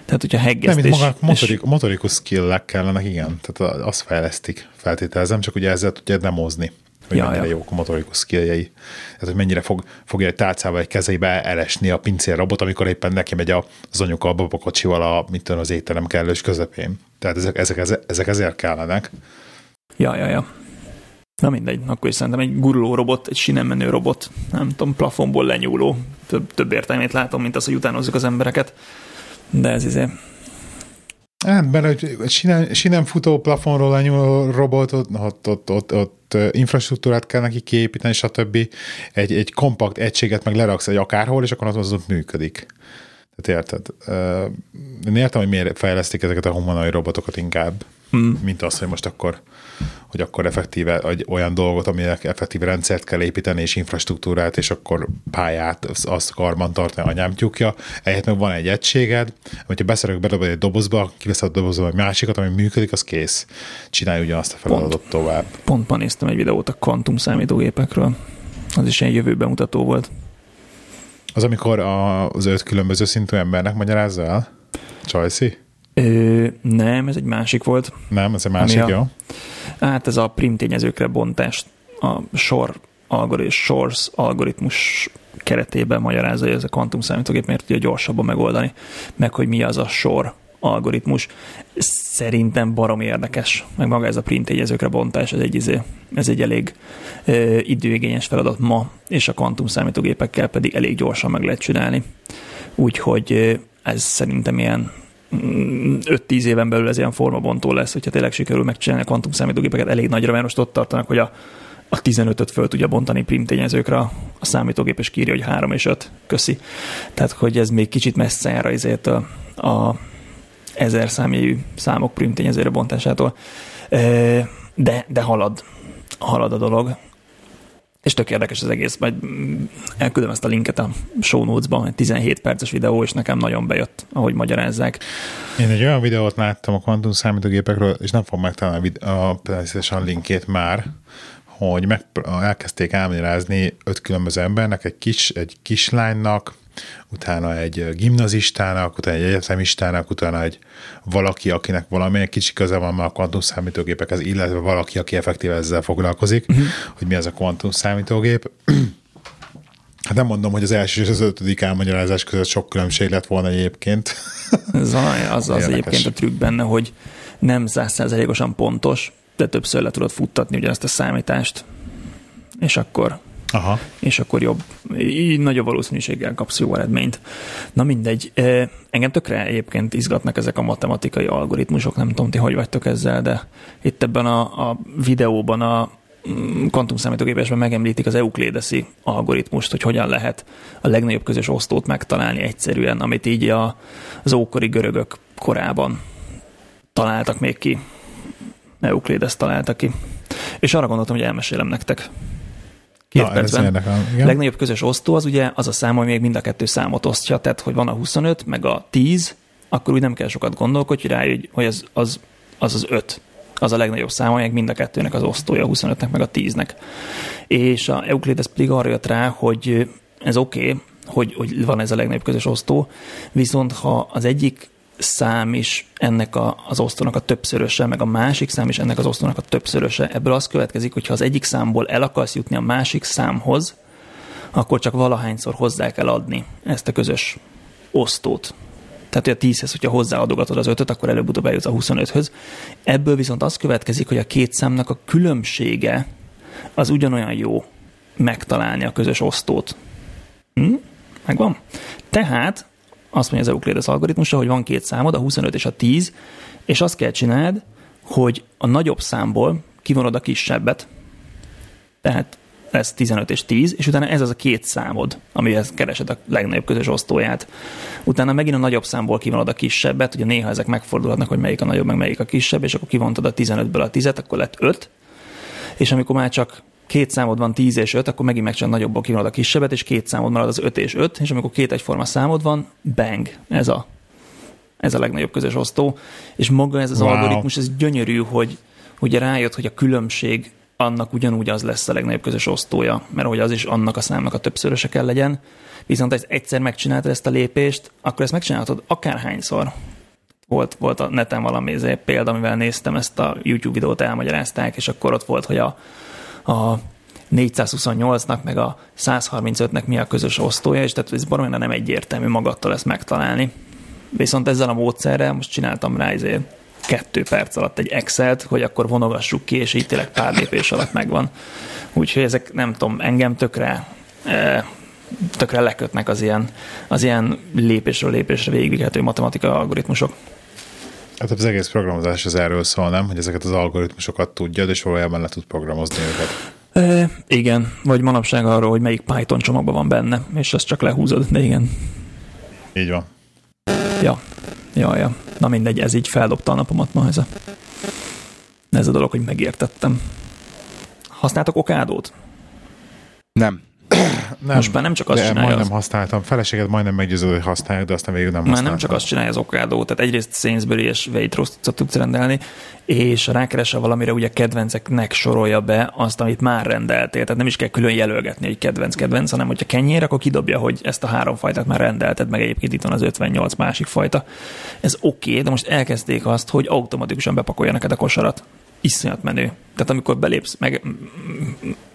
Tehát, hogyha heggesztés... Nem, maga motorik, és... motorikus skill kellene, igen, tehát azt fejlesztik, feltételezem, csak ugye ezzel tudja demozni hogy ja, mennyire ja. jók a motorikus skilljei. Tehát, hogy mennyire fog, fogja egy tálcával egy kezébe elesni a pincérrobot, amikor éppen neki megy az anyuka a babakocsival a, mit tudom, az étterem kellős közepén. Tehát ezek, ezek, ezek, ezért kellenek. Ja, ja, ja. Na mindegy, akkor is szerintem egy guruló robot, egy sinem menő robot, nem tudom, plafonból lenyúló, több, több értelmét látom, mint az, hogy utánozzuk az embereket. De ez izé, Hát, mert egy sinem, sinem futó plafonról lenyúló robot, ott, ott, ott, ott, ott infrastruktúrát kell neki kiépíteni, stb. Egy, egy kompakt egységet meg leraksz egy akárhol, és akkor az, ott működik. Tehát érted? Én értem, hogy miért fejlesztik ezeket a humanoid robotokat inkább, mm. mint az, hogy most akkor hogy akkor effektíve egy olyan dolgot, aminek effektíve rendszert kell építeni, és infrastruktúrát, és akkor pályát, azt karban tartani a nyámtyúkja. Ehhez meg van egy egységed, hogyha beszerök bedobod egy dobozba, kiveszed a dobozba egy másikat, ami működik, az kész. Csinálj ugyanazt a feladatot pont, tovább. Pont ma néztem egy videót a kvantum számítógépekről. Az is egy jövőben mutató volt. Az, amikor a, az öt különböző szintű embernek magyarázza el? Csajci? Ö, nem, ez egy másik volt. Nem, ez egy másik, a, jó? Hát ez a prim tényezőkre bontást a sor algoritmus, source algoritmus keretében magyarázza, hogy ez a kvantum számítógép miért tudja gyorsabban megoldani, meg hogy mi az a sor algoritmus. Szerintem barom érdekes, meg maga ez a print tényezőkre bontás, ez egy, izé, ez egy elég ö, időigényes feladat ma, és a kvantum számítógépekkel pedig elég gyorsan meg lehet csinálni. Úgyhogy ez szerintem ilyen 5-10 éven belül ez ilyen formabontó lesz, hogyha tényleg sikerül megcsinálni a kvantum számítógépeket elég nagyra, mert most ott tartanak, hogy a, a 15-öt föl tudja bontani prim tényezőkre, a számítógép és kírja, hogy 3 és 5, köszi. Tehát, hogy ez még kicsit messze jár azért a, a ezer számjegyű számok prim tényezőre bontásától. De, de halad, halad a dolog. És tök érdekes az egész, majd elküldöm ezt a linket a show notes-ban, egy 17 perces videó, és nekem nagyon bejött, ahogy magyarázzák. Én egy olyan videót láttam a kvantum számítógépekről, és nem fogom megtalálni a PlayStation linkét már, hogy meg, elkezdték elmagyarázni öt különböző embernek, egy, kis, egy kislánynak, utána egy gimnazistának, utána egy egyetemistának, utána egy valaki, akinek valamilyen kicsi köze van már a kvantum számítógépekhez, illetve valaki, aki effektíve ezzel foglalkozik, uh-huh. hogy mi az a kvantum számítógép. Hát nem mondom, hogy az első és az ötödik elmagyarázás között sok különbség lett volna egyébként. Ez az, az, az egyébként a trükk benne, hogy nem százszerzelékosan pontos, de többször le tudod futtatni ugyanezt a számítást, és akkor Aha. és akkor jobb, így nagyobb valószínűséggel kapsz jó eredményt. Na mindegy, engem tökre egyébként izgatnak ezek a matematikai algoritmusok, nem tudom, ti hogy vagytok ezzel, de itt ebben a, a videóban a mm, kvantumszámítógépesben megemlítik az euklédeszi algoritmust, hogy hogyan lehet a legnagyobb közös osztót megtalálni egyszerűen, amit így a, az ókori görögök korában találtak még ki. Euklédes találta ki. És arra gondoltam, hogy elmesélem nektek. Két Na, percben. A legnagyobb közös osztó az ugye az a szám, hogy még mind a kettő számot osztja, tehát hogy van a 25, meg a 10, akkor úgy nem kell sokat gondolkodni, hogy rájöjj, hogy ez, az, az az 5 az a legnagyobb szám, amelyek mind a kettőnek az osztója, a 25-nek meg a 10-nek. És a Euclides pedig arra jött rá, hogy ez oké, okay, hogy, hogy van ez a legnagyobb közös osztó, viszont ha az egyik szám is ennek a, az osztónak a többszöröse, meg a másik szám is ennek az osztónak a többszöröse. Ebből az következik, hogy ha az egyik számból el akarsz jutni a másik számhoz, akkor csak valahányszor hozzá kell adni ezt a közös osztót. Tehát, hogy a 10-hez, hogyha hozzáadogatod az 5 akkor előbb-utóbb eljutsz a 25-höz. Ebből viszont az következik, hogy a két számnak a különbsége az ugyanolyan jó megtalálni a közös osztót. Hm? Megvan? Tehát azt mondja az Euclides algoritmusa, hogy van két számod, a 25 és a 10, és azt kell csináld, hogy a nagyobb számból kivonod a kisebbet, tehát lesz 15 és 10, és utána ez az a két számod, amihez keresed a legnagyobb közös osztóját. Utána megint a nagyobb számból kivonod a kisebbet, ugye néha ezek megfordulhatnak, hogy melyik a nagyobb, meg melyik a kisebb, és akkor kivontad a 15-ből a 10-et, akkor lett 5, és amikor már csak két számod van 10 és 5, akkor megint megcsinál nagyobbból kivonod a kisebbet, és két számod marad az 5 és 5, és amikor két egyforma számod van, bang, ez a, ez a legnagyobb közös osztó. És maga ez az wow. algoritmus, ez gyönyörű, hogy ugye rájött, hogy a különbség annak ugyanúgy az lesz a legnagyobb közös osztója, mert hogy az is annak a számnak a többszöröse kell legyen. Viszont ha egyszer megcsináltad ezt a lépést, akkor ezt megcsinálhatod akárhányszor. Volt, volt a neten valami példa, amivel néztem ezt a YouTube videót, elmagyarázták, és akkor ott volt, hogy a, a 428-nak, meg a 135-nek mi a közös osztója, és tehát ez baromira nem egyértelmű magadtól ezt megtalálni. Viszont ezzel a módszerrel most csináltam rá ezért kettő perc alatt egy Excel-t, hogy akkor vonogassuk ki, és így tényleg pár lépés alatt megvan. Úgyhogy ezek nem tudom, engem tökre e, tökre lekötnek az ilyen, az ilyen lépésről lépésre végigvihető matematikai algoritmusok. Hát az egész programozás az erről szól, nem? Hogy ezeket az algoritmusokat tudjad, és valójában le tud programozni őket. E, igen, vagy manapság arról, hogy melyik Python csomagban van benne, és ezt csak lehúzod, de igen. Így van. Ja, ja, ja. Na mindegy, ez így feldobta a napomat ma ez a, ez a dolog, hogy megértettem. Használtak okádót? Nem. Nem, Most már nem csak azt de csinálja majdnem az- használtam. Feleséget majdnem meggyőződő, hogy használják, de aztán végül nem Már használtam. nem csak azt csinálja az Okádó, tehát egyrészt Sainsbury és Waitrose tudsz rendelni, és rákeresel valamire, ugye kedvenceknek sorolja be azt, amit már rendeltél. Tehát nem is kell külön jelölgetni, hogy kedvenc-kedvenc, hanem hogyha kenyér, akkor kidobja, hogy ezt a három fajtát már rendelted, meg egyébként itt van az 58 másik fajta. Ez oké, okay, de most elkezdték azt, hogy automatikusan bepakolja neked a kosarat. Iszonyat menő. Tehát amikor belépsz, meg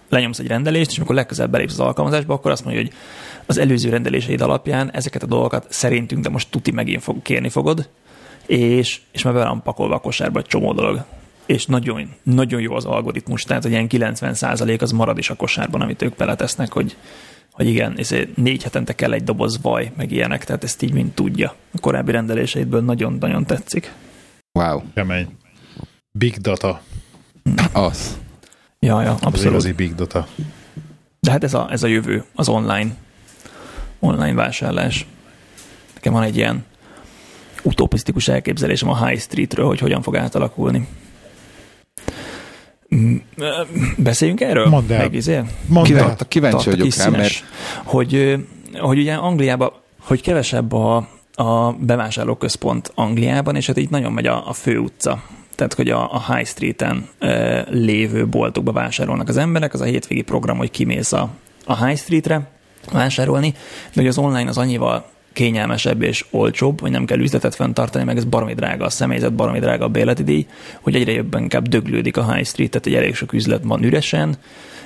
lenyomsz egy rendelést, és amikor legközelebb belépsz az alkalmazásba, akkor azt mondja, hogy az előző rendeléseid alapján ezeket a dolgokat szerintünk, de most tuti megint fog, kérni fogod, és, és már be van pakolva a kosárba egy csomó dolog. És nagyon, nagyon jó az algoritmus, tehát hogy ilyen 90% az marad is a kosárban, amit ők beletesznek, hogy, hogy igen, és négy hetente kell egy doboz vaj, meg ilyenek, tehát ezt így mind tudja. A korábbi rendeléseidből nagyon-nagyon tetszik. Wow. Kemény. Big data. Az. Ja, ja, Az abszolút. igazi big data. De hát ez a, ez a jövő, az online, online vásárlás. Nekem van egy ilyen utopisztikus elképzelésem a High Streetről, hogy hogyan fog átalakulni. Mm, Beszéljünk erről? Mondd el. Meg, izé? Mondd Kíváncsi- el. kíváncsi vagyok rá, színes. Hogy, hogy ugye Angliában, hogy kevesebb a, a bevásárlóközpont Angliában, és hát így nagyon megy a, a fő utca. Tehát, hogy a, a High Street-en e, lévő boltokba vásárolnak az emberek, az a hétvégi program, hogy kimész a, a High Streetre vásárolni, de hogy az online az annyival kényelmesebb és olcsóbb, hogy nem kell üzletet fenntartani, meg ez baromi drága a személyzet, baromi drága a bérleti díj, hogy egyre jobban inkább döglődik a high street, tehát hogy elég sok üzlet van üresen,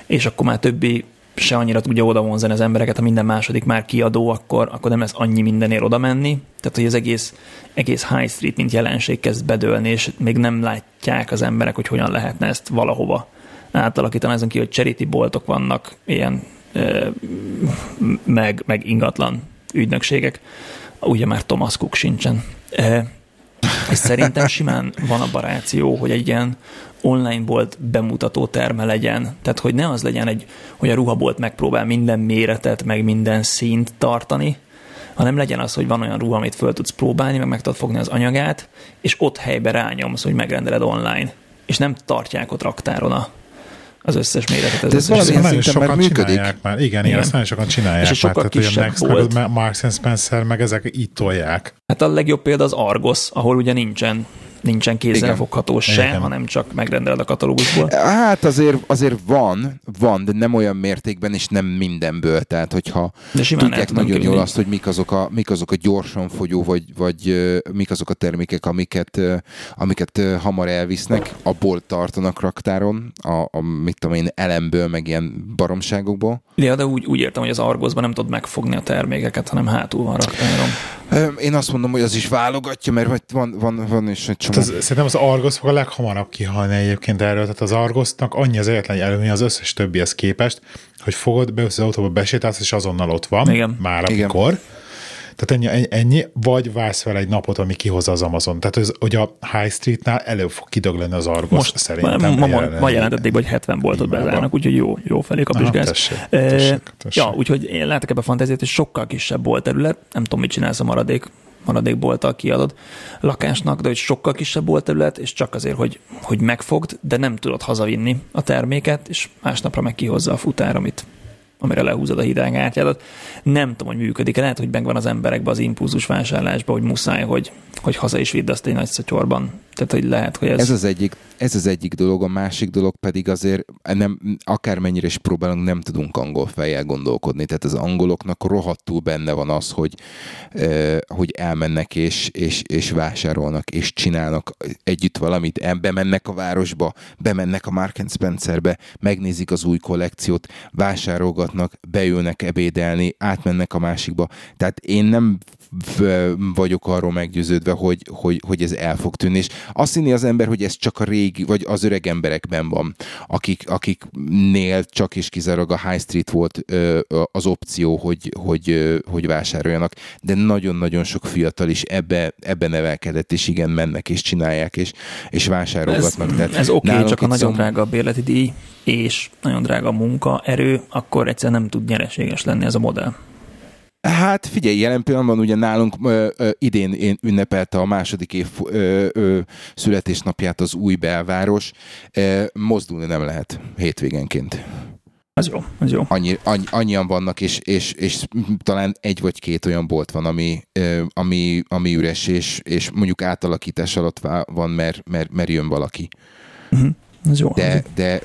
és akkor már többi se annyira tudja oda vonzani az embereket, ha minden második már kiadó, akkor, akkor nem lesz annyi mindenért oda menni. Tehát, hogy az egész, egész high street, mint jelenség kezd bedőlni, és még nem látják az emberek, hogy hogyan lehetne ezt valahova átalakítani. Azon ki, hogy charity boltok vannak, ilyen ö, meg, meg ingatlan ügynökségek. Ugye már Thomas Cook sincsen. És szerintem simán van a baráció, hogy egy ilyen online bolt bemutató terme legyen. Tehát, hogy ne az legyen, egy, hogy a ruhabolt megpróbál minden méretet, meg minden színt tartani, hanem legyen az, hogy van olyan ruha, amit föl tudsz próbálni, meg meg tudod fogni az anyagát, és ott helybe rányomsz, hogy megrendeled online. És nem tartják ott raktáron a, az összes méretet. De ez összes valamilyen nagyon szinten már sokan működik. csinálják Már. Igen, igen, Igen. ezt nagyon sokan csinálják És már. egy sokkal Tehát, hogy a kisebb Next, meg a Marks and Spencer, meg ezek így tolják. Hát a legjobb példa az Argos, ahol ugye nincsen, nincsen kézzelfogható se, Igen. hanem csak megrendeled a katalógusból. Hát azért, azért van, van, de nem olyan mértékben, és nem mindenből. Tehát, hogyha De simán tudják nagyon jól azt, hogy mik azok a, mik azok a gyorsan fogyó, vagy, vagy mik azok a termékek, amiket, amiket hamar elvisznek, abból tartanak raktáron, a, a mit tudom én, elemből, meg ilyen baromságokból. Ja, de úgy, úgy értem, hogy az Argosban nem tudod megfogni a termékeket, hanem hátul van raktáron. Én azt mondom, hogy az is válogatja, mert van, van, van is egy csomó. Hát az, szerintem az Argos fog a leghamarabb kihalni egyébként erről. Tehát az Argosnak annyi az egyetlen előnye az összes többihez képest, hogy fogod, beülsz az autóba, besétálsz, és azonnal ott van. Igen. Már Igen. Tehát ennyi, ennyi, vagy vársz fel egy napot, ami kihozza az Amazon. Tehát ez, hogy a High Streetnál elő fog kidögleni az Argos Most szerintem. ma, ma, ma, jelentették, hogy 70 boltot bezárnak, úgyhogy jó, jó felé tessék, Eh, tessék, tessék. Ja, úgyhogy én látok ebbe a fantáziát, hogy sokkal kisebb boltterület, nem tudom, mit csinálsz a maradék maradék bolttal kiadod lakásnak, de hogy sokkal kisebb boltterület, és csak azért, hogy, hogy megfogd, de nem tudod hazavinni a terméket, és másnapra meg kihozza a futár, amit, amire lehúzod a hidegártyádat. Nem tudom, hogy működik. Lehet, hogy megvan az emberekben az impulzus vásárlásban, hogy muszáj, hogy, hogy haza is vidd azt egy nagy szatyorban. Tehát, hogy lehet, hogy ez... Ez az, egyik, ez az egyik dolog, a másik dolog pedig azért nem, akármennyire is próbálunk, nem tudunk angol fejjel gondolkodni. Tehát az angoloknak rohadtul benne van az, hogy, hogy elmennek és, és, és vásárolnak, és csinálnak együtt valamit, bemennek a városba, bemennek a Mark and Spencerbe, megnézik az új kollekciót, vásárolgatnak, beülnek ebédelni, átmennek a másikba. Tehát én nem vagyok arról meggyőződve, hogy, hogy, hogy ez el fog tűnni. És azt hinni az ember, hogy ez csak a régi, vagy az öreg emberekben van, akik, akiknél csak és kizárólag a High Street volt az opció, hogy, hogy, hogy vásároljanak, de nagyon-nagyon sok fiatal is ebbe, ebbe nevelkedett, és igen, mennek és csinálják, és, és ez, vásárolgatnak. Tehát ez oké, okay, csak a nagyon szom- drága a bérleti díj, és nagyon drága a munkaerő, akkor egyszerűen nem tud nyereséges lenni ez a modell. Hát figyelj, jelen pillanatban ugye nálunk ö, ö, idén én ünnepelte a második év ö, ö, születésnapját az új belváros. Ö, mozdulni nem lehet hétvégenként. Az jó, az jó. Annyi, annyi, annyian vannak, és, és, és talán egy vagy két olyan bolt van, ami, ami, ami üres, és, és mondjuk átalakítás alatt van, mert, mert, mert jön valaki. Uh-huh. Ez jó. De, de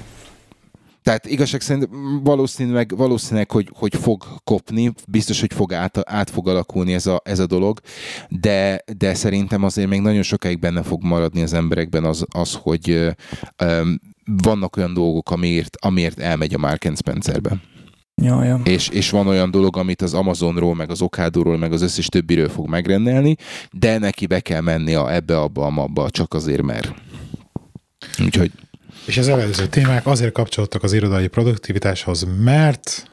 tehát igazság szerint valószínűleg, valószínűleg hogy, hogy fog kopni, biztos, hogy fog át, át fog alakulni ez a, ez a dolog, de, de szerintem azért még nagyon sokáig benne fog maradni az emberekben az, az hogy um, vannak olyan dolgok, amiért, amiért elmegy a Mark Spencerbe. Ja, ja. És, és van olyan dolog, amit az Amazonról, meg az Okádóról, meg az összes többiről fog megrendelni, de neki be kell menni a ebbe, abba, abba, csak azért, mert. Úgyhogy és az előző témák azért kapcsolódtak az irodai produktivitáshoz, mert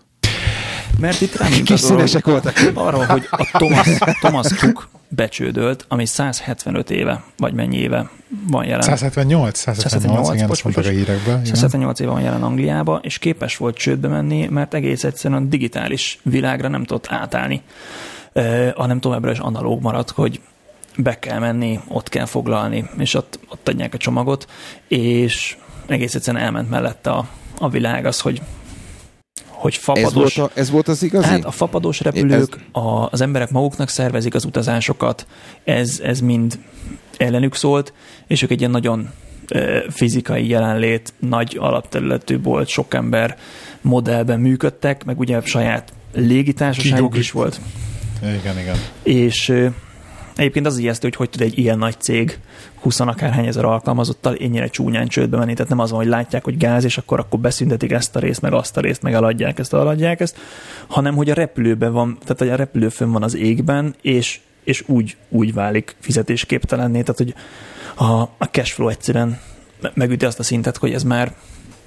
mert itt rámutatott voltak. arra, hogy a Thomas, Thomas Cook becsődölt, ami 175 éve, vagy mennyi éve van jelen. 178, 178, 178 igen, bocs, bocs, a hírekben. 178 éve van jelen Angliába, és képes volt csődbe menni, mert egész egyszerűen a digitális világra nem tudott átállni, uh, hanem továbbra is analóg maradt, hogy be kell menni, ott kell foglalni, és ott, ott adják a csomagot, és egész egyszerűen elment mellette a, a világ az, hogy hogy fapados. Ez volt, a, ez volt az igazi? Hát a fapados repülők, ez... a, az emberek maguknak szervezik az utazásokat, ez, ez mind ellenük szólt, és ők egy ilyen nagyon fizikai jelenlét, nagy alapterületű volt, sok ember modellben működtek, meg ugye saját légitársaságuk is volt. Igen, igen. És Egyébként az ijesztő, hogy hogy tud egy ilyen nagy cég 20 akárhány ezer alkalmazottal ennyire csúnyán csődbe menni. Tehát nem az van, hogy látják, hogy gáz, és akkor akkor beszüntetik ezt a részt, meg azt a részt, meg eladják ezt, eladják ezt, hanem hogy a repülőben van, tehát hogy a repülő fönn van az égben, és, és úgy, úgy válik fizetésképtelenné, tehát hogy a, a cashflow egyszerűen megüti azt a szintet, hogy ez már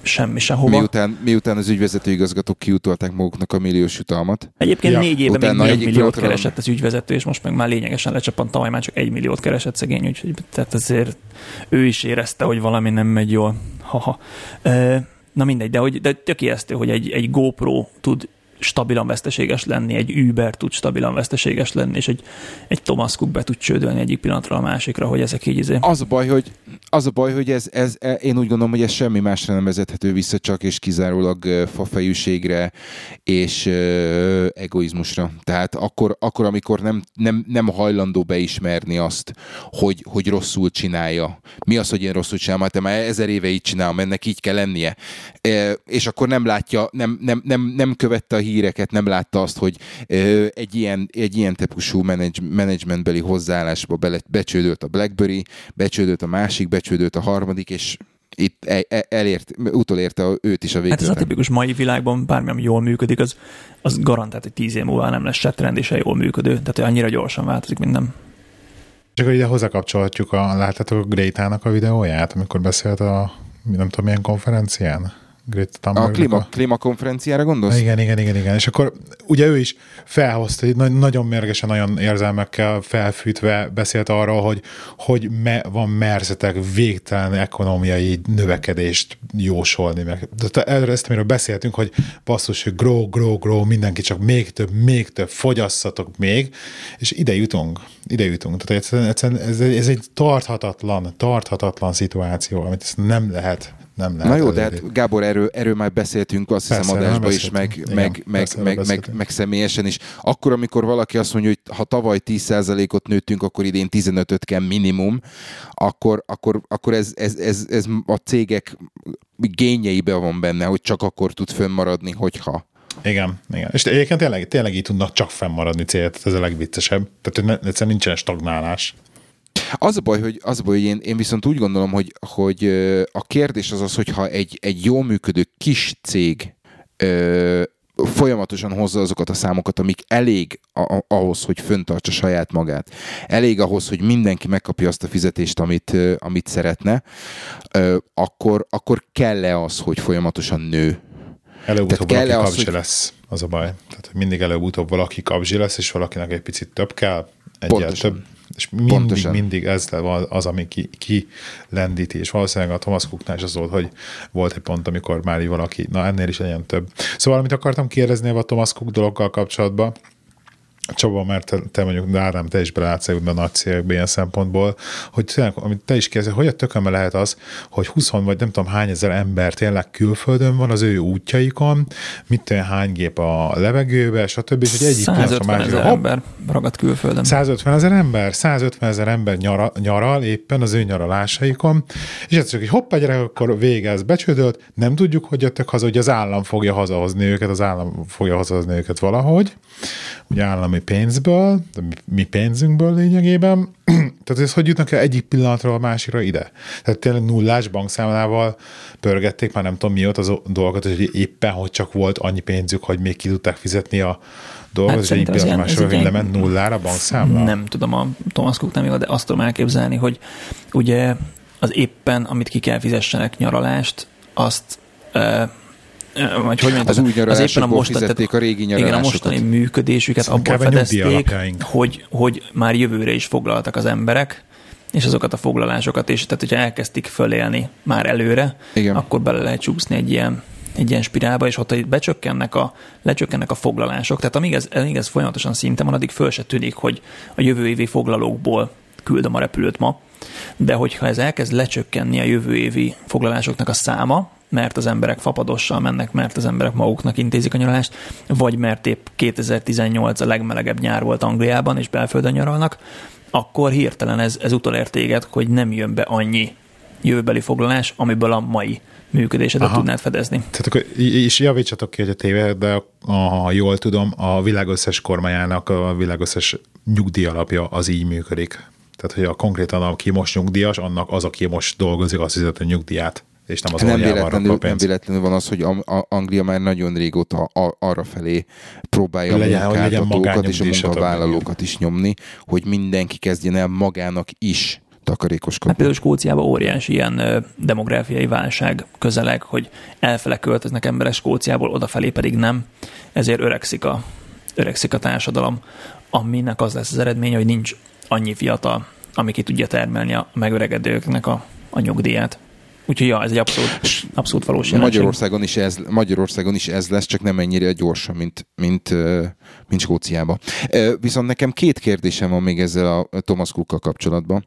semmi sehova. Miután, miután az ügyvezető igazgatók kiutolták maguknak a milliós jutalmat. Egyébként ja. négy éve még egy milliót keresett az ügyvezető, és most meg már lényegesen lecsapant, tavaly már csak egy milliót keresett szegény, úgyhogy tehát azért ő is érezte, hogy valami nem megy jól. Haha. Na mindegy, de, hogy, de tök ijesztő, hogy egy, egy GoPro tud stabilan veszteséges lenni, egy Uber tud stabilan veszteséges lenni, és egy, egy Thomas Cook be tud csődölni egyik pillanatra a másikra, hogy ezek így izé. Az a baj, hogy, az a baj, hogy ez, ez, e, én úgy gondolom, hogy ez semmi másra nem vezethető vissza, csak és kizárólag fafejűségre és uh, egoizmusra. Tehát akkor, akkor amikor nem, nem, nem hajlandó beismerni azt, hogy, hogy rosszul csinálja. Mi az, hogy én rosszul csinálom? Hát már ezer éve így csinálom, ennek így kell lennie. E, és akkor nem látja, nem, nem, nem, nem követte a híreket, nem látta azt, hogy egy ilyen, egy ilyen típusú menedzs, menedzsmentbeli hozzáállásba bele, becsődött a BlackBerry, becsődött a másik, becsődött a harmadik, és itt e, e, elért, utolérte őt is a végre. Hát ez a tipikus mai világban bármi, ami jól működik, az, az garantált, hogy tíz év múlva nem lesz se trend és se jól működő. Tehát hogy annyira gyorsan változik minden. Csak ide hozzákapcsolhatjuk a, láttátok a Greta-nak a videóját, amikor beszélt a nem tudom milyen konferencián? Greta A klíma, klímakonferenciára gondolsz? Igen, igen, igen, igen. És akkor ugye ő is felhozta, nagyon mérgesen, nagyon érzelmekkel felfűtve beszélt arról, hogy, hogy me, van merzetek végtelen ekonomiai növekedést jósolni. Meg. De erre ezt, amiről beszéltünk, hogy basszus, hogy grow, grow, grow, mindenki csak még több, még több, fogyasszatok még, és ide jutunk, ide jutunk. Tehát egyszerűen, egyszerűen ez, ez egy tarthatatlan, tarthatatlan szituáció, amit ezt nem lehet nem lehet. Na jó, de hát Gábor, erről, erről már beszéltünk, azt persze, hiszem adásban is, meg, Igen, meg, meg, meg, meg, meg, személyesen is. Akkor, amikor valaki azt mondja, hogy ha tavaly 10%-ot nőttünk, akkor idén 15-öt kell minimum, akkor, akkor, akkor ez, ez, ez, ez a cégek gényeiben van benne, hogy csak akkor tud fönnmaradni, hogyha. Igen, igen. És egyébként tényleg, tényleg így tudnak csak fennmaradni célt, ez a legviccesebb. Tehát egyszerűen nincsen stagnálás. Az a baj, hogy, az a baj, hogy én, én viszont úgy gondolom, hogy, hogy a kérdés az az, hogyha egy, egy jól működő kis cég ö, folyamatosan hozza azokat a számokat, amik elég ahhoz, hogy föntartsa saját magát. Elég ahhoz, hogy mindenki megkapja azt a fizetést, amit, amit szeretne, akkor, akkor kell-e az, hogy folyamatosan nő? Előbb-utóbb valaki kapzsi hogy... lesz, az a baj. Tehát mindig előbb-utóbb valaki kapzsi lesz, és valakinek egy picit több kell, egyel több és mindig, Pontosan. mindig ez az, ami ki, ki lendíti, és valószínűleg a Thomas Cooknál is az volt, hogy volt egy pont, amikor már így valaki, na ennél is legyen több. Szóval, amit akartam kérdezni a Thomas Cook dologgal kapcsolatban, Csaba, mert te, te mondjuk, de Ádám, te is belátsz a nagy cégekben ilyen szempontból, hogy tényleg, amit te is kérdezel, hogy a tökömbe lehet az, hogy 20 vagy nem tudom hány ezer ember tényleg külföldön van az ő útjaikon, mit tudom, hány gép a levegőbe, stb. És hogy egyik 150 ezer ember ragadt külföldön. 150 ezer ember, 150 ezer ember nyara, nyaral éppen az ő nyaralásaikon, és ez csak, hogy hopp, gyerek, akkor végez becsődölt, nem tudjuk, hogy jöttek haza, hogy az állam fogja hazahozni őket, az állam fogja hazahozni őket valahogy, ugye állami pénzből, mi pénzünkből lényegében, tehát ez hogy jutnak el egyik pillanatról a másikra ide? Tehát tényleg nullás bankszámlával pörgették már nem tudom mióta az dolgot, hogy éppen, hogy csak volt annyi pénzük, hogy még ki tudták fizetni a dolgot, hát és egy pillanat hogy lement nullára a bankszámla? Nem tudom, a Thomas Cook nem jó, de azt tudom elképzelni, hogy ugye az éppen, amit ki kell fizessenek nyaralást, azt vagy hogy mondjam, az, új az éppen a mostani, fizették a régi Igen, a mostani működésük abból fedezték, hogy, hogy már jövőre is foglaltak az emberek, és azokat a foglalásokat is, tehát hogyha elkezdték fölélni már előre, Igen. akkor bele lehet csúszni egy ilyen, egy ilyen spirálba, és ott becsökkennek a, lecsökkennek a foglalások, tehát amíg ez, amíg ez folyamatosan szinten van, addig föl se tűnik, hogy a jövő évi foglalókból küldöm a repülőt ma, de hogyha ez elkezd lecsökkenni a jövő évi foglalásoknak a száma, mert az emberek fapadossal mennek, mert az emberek maguknak intézik a nyaralást, vagy mert épp 2018 a legmelegebb nyár volt Angliában, és belföldön nyaralnak, akkor hirtelen ez, ez utolért téged, hogy nem jön be annyi jövőbeli foglalás, amiből a mai működésedet Aha. tudnád fedezni. Tehát akkor, és javítsatok ki, hogy a tévé, de ha jól tudom, a világ összes kormányának a világ összes nyugdíj alapja az így működik. Tehát, hogy a konkrétan, aki most nyugdíjas, annak az, aki most dolgozik, az fizet a nyugdíját és nem az nem véletlenül, nem véletlenül van az, hogy Anglia már nagyon régóta arra felé próbálja legyen, a munkáltatókat és a munkavállalókat is nyomni, hogy mindenki kezdjen el magának is takarékoskodni. Hát például Skóciában óriási ilyen demográfiai válság közeleg, hogy elfele költöznek emberek Skóciából, odafelé pedig nem, ezért öregszik a, öregszik a társadalom, aminek az lesz az eredménye, hogy nincs annyi fiatal, ami ki tudja termelni a megöregedőknek a, a nyugdíját. Úgyhogy ja, ez egy abszolút, abszolút valós jelenség. Magyarországon is, ez, Magyarországon is ez lesz, csak nem ennyire gyorsan, mint, mint, mint Skóciában. Viszont nekem két kérdésem van még ezzel a Thomas Cookkal kapcsolatban.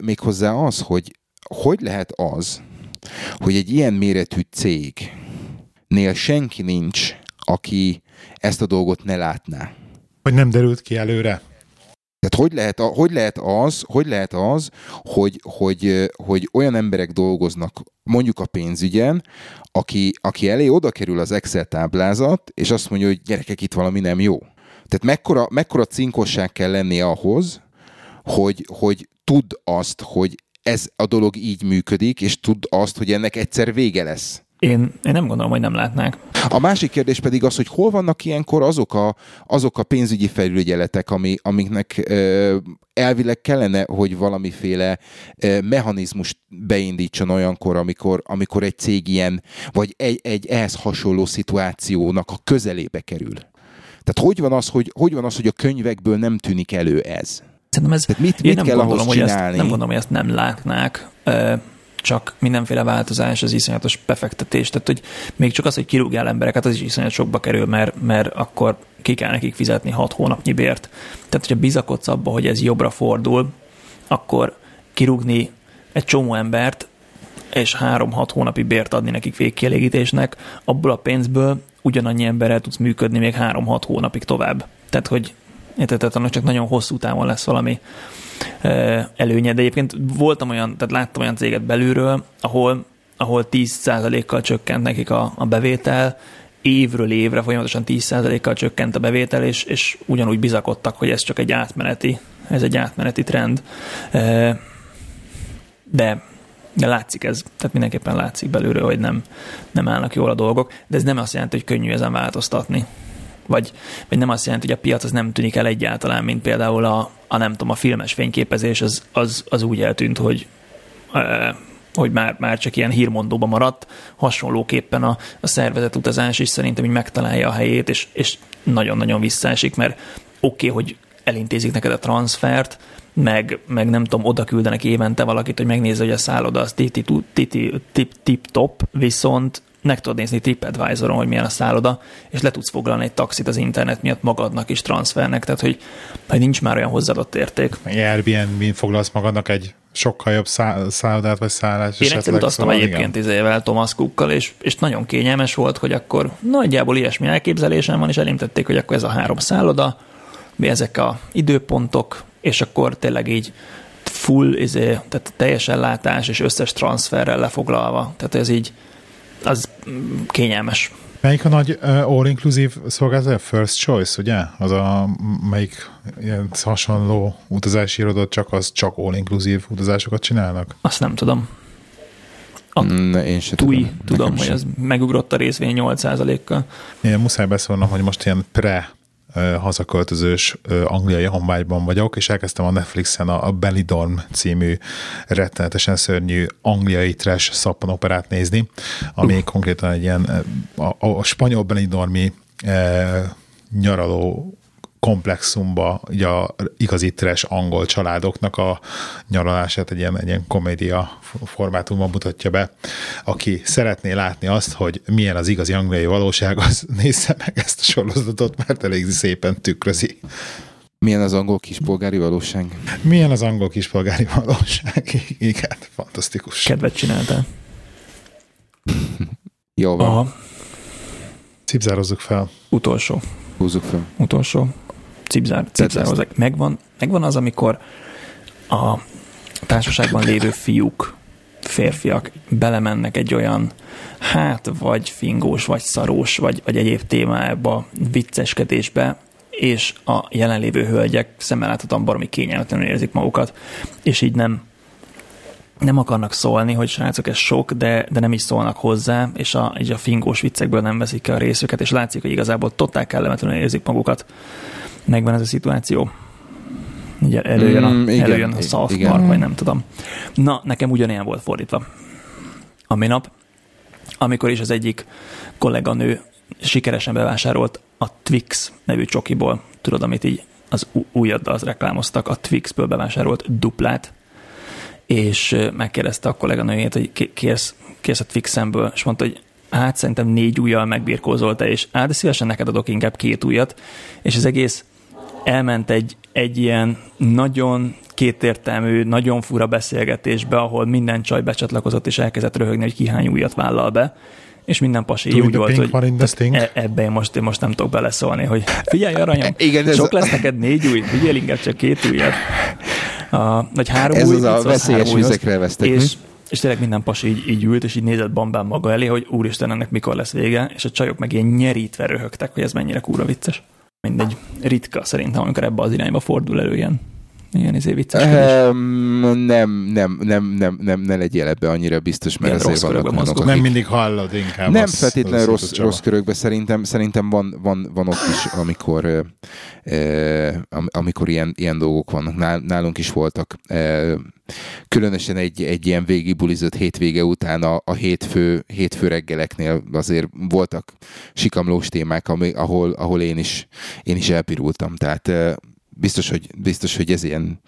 Méghozzá az, hogy hogy lehet az, hogy egy ilyen méretű cégnél senki nincs, aki ezt a dolgot ne látná. Hogy nem derült ki előre? Tehát hogy lehet, hogy lehet az, hogy lehet az hogy, hogy, hogy olyan emberek dolgoznak mondjuk a pénzügyen, aki, aki elé oda kerül az Excel táblázat, és azt mondja, hogy gyerekek, itt valami nem jó. Tehát mekkora, mekkora cinkosság kell lenni ahhoz, hogy, hogy tud azt, hogy ez a dolog így működik, és tud azt, hogy ennek egyszer vége lesz. Én, én nem gondolom, hogy nem látnák. A másik kérdés pedig az, hogy hol vannak ilyenkor azok a, azok a pénzügyi felügyeletek, ami, amiknek ö, elvileg kellene, hogy valamiféle ö, mechanizmus beindítson olyankor, amikor, amikor egy cég ilyen, vagy egy, egy ehhez hasonló szituációnak a közelébe kerül. Tehát hogy van az, hogy, hogy, van az, hogy a könyvekből nem tűnik elő ez? Szerintem ez, Tehát mit, mit nem kell gondolom, ahhoz csinálni? Hogy ezt, nem gondolom, hogy ezt nem látnák csak mindenféle változás, az iszonyatos befektetés. Tehát, hogy még csak az, hogy kirúgjál embereket, az is iszonyat sokba kerül, mert, mert akkor ki kell nekik fizetni hat hónapnyi bért. Tehát, hogyha bizakodsz abba, hogy ez jobbra fordul, akkor kirúgni egy csomó embert, és három-hat hónapi bért adni nekik végkielégítésnek, abból a pénzből ugyanannyi emberrel tudsz működni még három-hat hónapig tovább. Tehát, hogy érted, annak csak nagyon hosszú távon lesz valami előnye, de egyébként voltam olyan, tehát láttam olyan céget belülről, ahol, ahol 10%-kal csökkent nekik a, a bevétel, évről évre folyamatosan 10%-kal csökkent a bevétel, és, és ugyanúgy bizakodtak, hogy ez csak egy átmeneti, ez egy átmeneti trend. De de látszik ez, tehát mindenképpen látszik belülről, hogy nem, nem állnak jól a dolgok, de ez nem azt jelenti, hogy könnyű ezen változtatni. Vagy, vagy nem azt jelenti, hogy a piac az nem tűnik el egyáltalán, mint például a, a nem tudom, a filmes fényképezés, az, az, az úgy eltűnt, hogy hogy már, már csak ilyen hírmondóban maradt, hasonlóképpen a, a szervezet utazás is szerintem így megtalálja a helyét, és, és nagyon-nagyon visszaesik, mert oké, okay, hogy elintézik neked a transfert, meg, meg nem tudom, oda küldenek évente valakit, hogy megnézze, hogy a szálloda az tip-top, viszont meg tudod nézni TripAdvisoron, hogy milyen a szálloda, és le tudsz foglalni egy taxit az internet miatt magadnak is transfernek, tehát hogy, hogy nincs már olyan hozzáadott érték. Airbnb foglalsz magadnak egy sokkal jobb szállodát vagy szállást. Én egyszer utaztam szóval egyébként izével, Thomas Cookkal, és, és nagyon kényelmes volt, hogy akkor nagyjából ilyesmi elképzelésem van, és elimtették, hogy akkor ez a három szálloda, mi ezek a időpontok, és akkor tényleg így full, izé, tehát teljes ellátás és összes transferrel lefoglalva. Tehát ez így, az kényelmes. Melyik a nagy uh, all-inclusive szolgáltató? First Choice, ugye? Az a melyik ilyen hasonló utazási irodot, csak az csak all-inclusive utazásokat csinálnak? Azt nem tudom. A ne, én sem TUI, tudom, tudom hogy ez megugrott a részvény 8%-kal. Én muszáj beszólnom, hogy most ilyen pre hazaköltözős angliai honvágyban vagyok, és elkezdtem a Netflixen a, Belidorm című rettenetesen szörnyű angliai trash szappanoperát nézni, ami uh. konkrétan egy ilyen a, a spanyol Benidormi e, nyaraló komplexumba ugye a igazi trash angol családoknak a nyaralását egy ilyen, egy ilyen komédia formátumban mutatja be. Aki szeretné látni azt, hogy milyen az igazi angliai valóság, az nézze meg ezt a sorozatot, mert elég szépen tükrözi. Milyen az angol kispolgári valóság? Milyen az angol kispolgári valóság? Igen, fantasztikus. Kedvet csináltál. Jó van. Aha. Cipzározzuk fel. Utolsó. Húzzuk fel. Utolsó cipzár, cipzározák. Megvan, megvan az, amikor a társaságban lévő fiúk, férfiak belemennek egy olyan hát vagy fingós, vagy szarós, vagy, vagy egyéb témába, vicceskedésbe, és a jelenlévő hölgyek szemmel láthatóan baromi kényelmetlenül érzik magukat, és így nem nem akarnak szólni, hogy srácok, ez sok, de, de nem is szólnak hozzá, és a, így a fingós viccekből nem veszik ki a részüket, és látszik, hogy igazából totál kellemetlenül érzik magukat megvan ez a szituáció. Ugye előjön a, mm, igen, előjön a South igen. Park, vagy nem tudom. Na, nekem ugyanilyen volt fordítva. A minap, amikor is az egyik kolléganő sikeresen bevásárolt a Twix nevű csokiból, tudod, amit így az újaddal az reklámoztak, a Twixből bevásárolt duplát, és megkérdezte a kolléganőjét, hogy kérsz, kérsz a Twixemből, és mondta, hogy hát szerintem négy ujjal megbirkózolta, és hát szívesen neked adok inkább két ujjat, és az egész elment egy, egy ilyen nagyon kétértelmű, nagyon fura beszélgetésbe, ahol minden csaj becsatlakozott és elkezdett röhögni, hogy ki hány újat vállal be. És minden pasi úgy volt, hogy e, ebben most, én most nem tudok beleszólni, hogy figyelj aranyom, Igen, sok ez lesz neked négy új, figyelj inkább csak két újat. A, vagy három ez új, az a veszélyes vizekre vesztek. És, és tényleg minden pasi így, így ült, és így nézett bambán maga elé, hogy úristen, ennek mikor lesz vége, és a csajok meg ilyen nyerítve röhögtek, hogy ez mennyire kúra vicces. Mindegy, ritka szerintem, amikor ebbe az irányba fordul elő ilyen, ilyen izé vicces. Um, nem, nem, nem, nem, nem, ne legyél ebbe annyira biztos, mert ilyen azért vannak olyanok, akik... Nem mindig hallod inkább. Nem az, feltétlenül rossz, rossz, rossz körökbe, szerintem, szerintem van, van, van ott is, amikor, eh, amikor ilyen, ilyen dolgok vannak. Nálunk is voltak. Eh, különösen egy, egy ilyen végibulizott hétvége után a, a hétfő, hétfő reggeleknél azért voltak sikamlós témák, ami, ahol, ahol én, is, én is elpirultam. Tehát biztos, hogy, biztos, hogy ez ilyen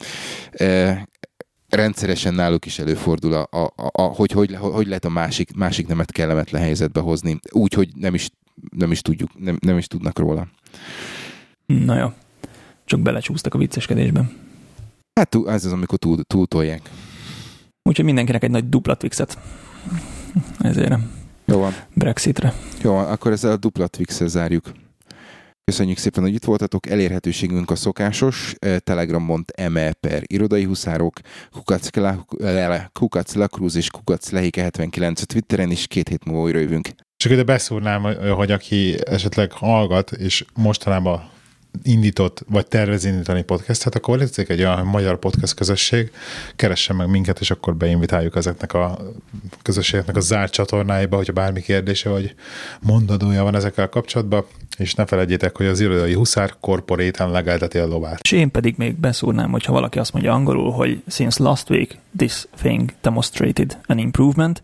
rendszeresen náluk is előfordul, a, a, a, hogy, hogy hogy lehet a másik, másik nemet kellemetlen helyzetbe hozni, úgy, hogy nem is, nem is tudjuk, nem, nem is tudnak róla. Na jó, csak belecsúsztak a vicceskedésbe. Hát ez az, amikor túl, túltolják. Úgyhogy mindenkinek egy nagy dupla Twixet. Ezért. Jó van. Brexitre. Jó van, akkor ezzel a dupla Twix-el zárjuk. Köszönjük szépen, hogy itt voltatok. Elérhetőségünk a szokásos telegram.me per irodai huszárok, kukac Lakrúz és kukac Lehike 79 a Twitteren, és két hét múlva újra jövünk. Csak ide beszúrnám, hogy aki esetleg hallgat, és mostanában indított, vagy tervez indítani podcastet, akkor létezik egy olyan magyar podcast közösség, keressen meg minket, és akkor beinvitáljuk ezeknek a közösségeknek a zárt csatornáiba, hogyha bármi kérdése vagy mondadója van ezekkel kapcsolatban, és ne felejtjétek, hogy az irodai huszár korporéten legelteti a lovát. És én pedig még beszúrnám, hogyha valaki azt mondja angolul, hogy since last week this thing demonstrated an improvement,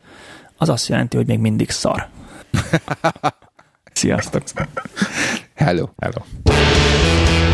az azt jelenti, hogy még mindig szar. Sziasztok! Hello. Hello.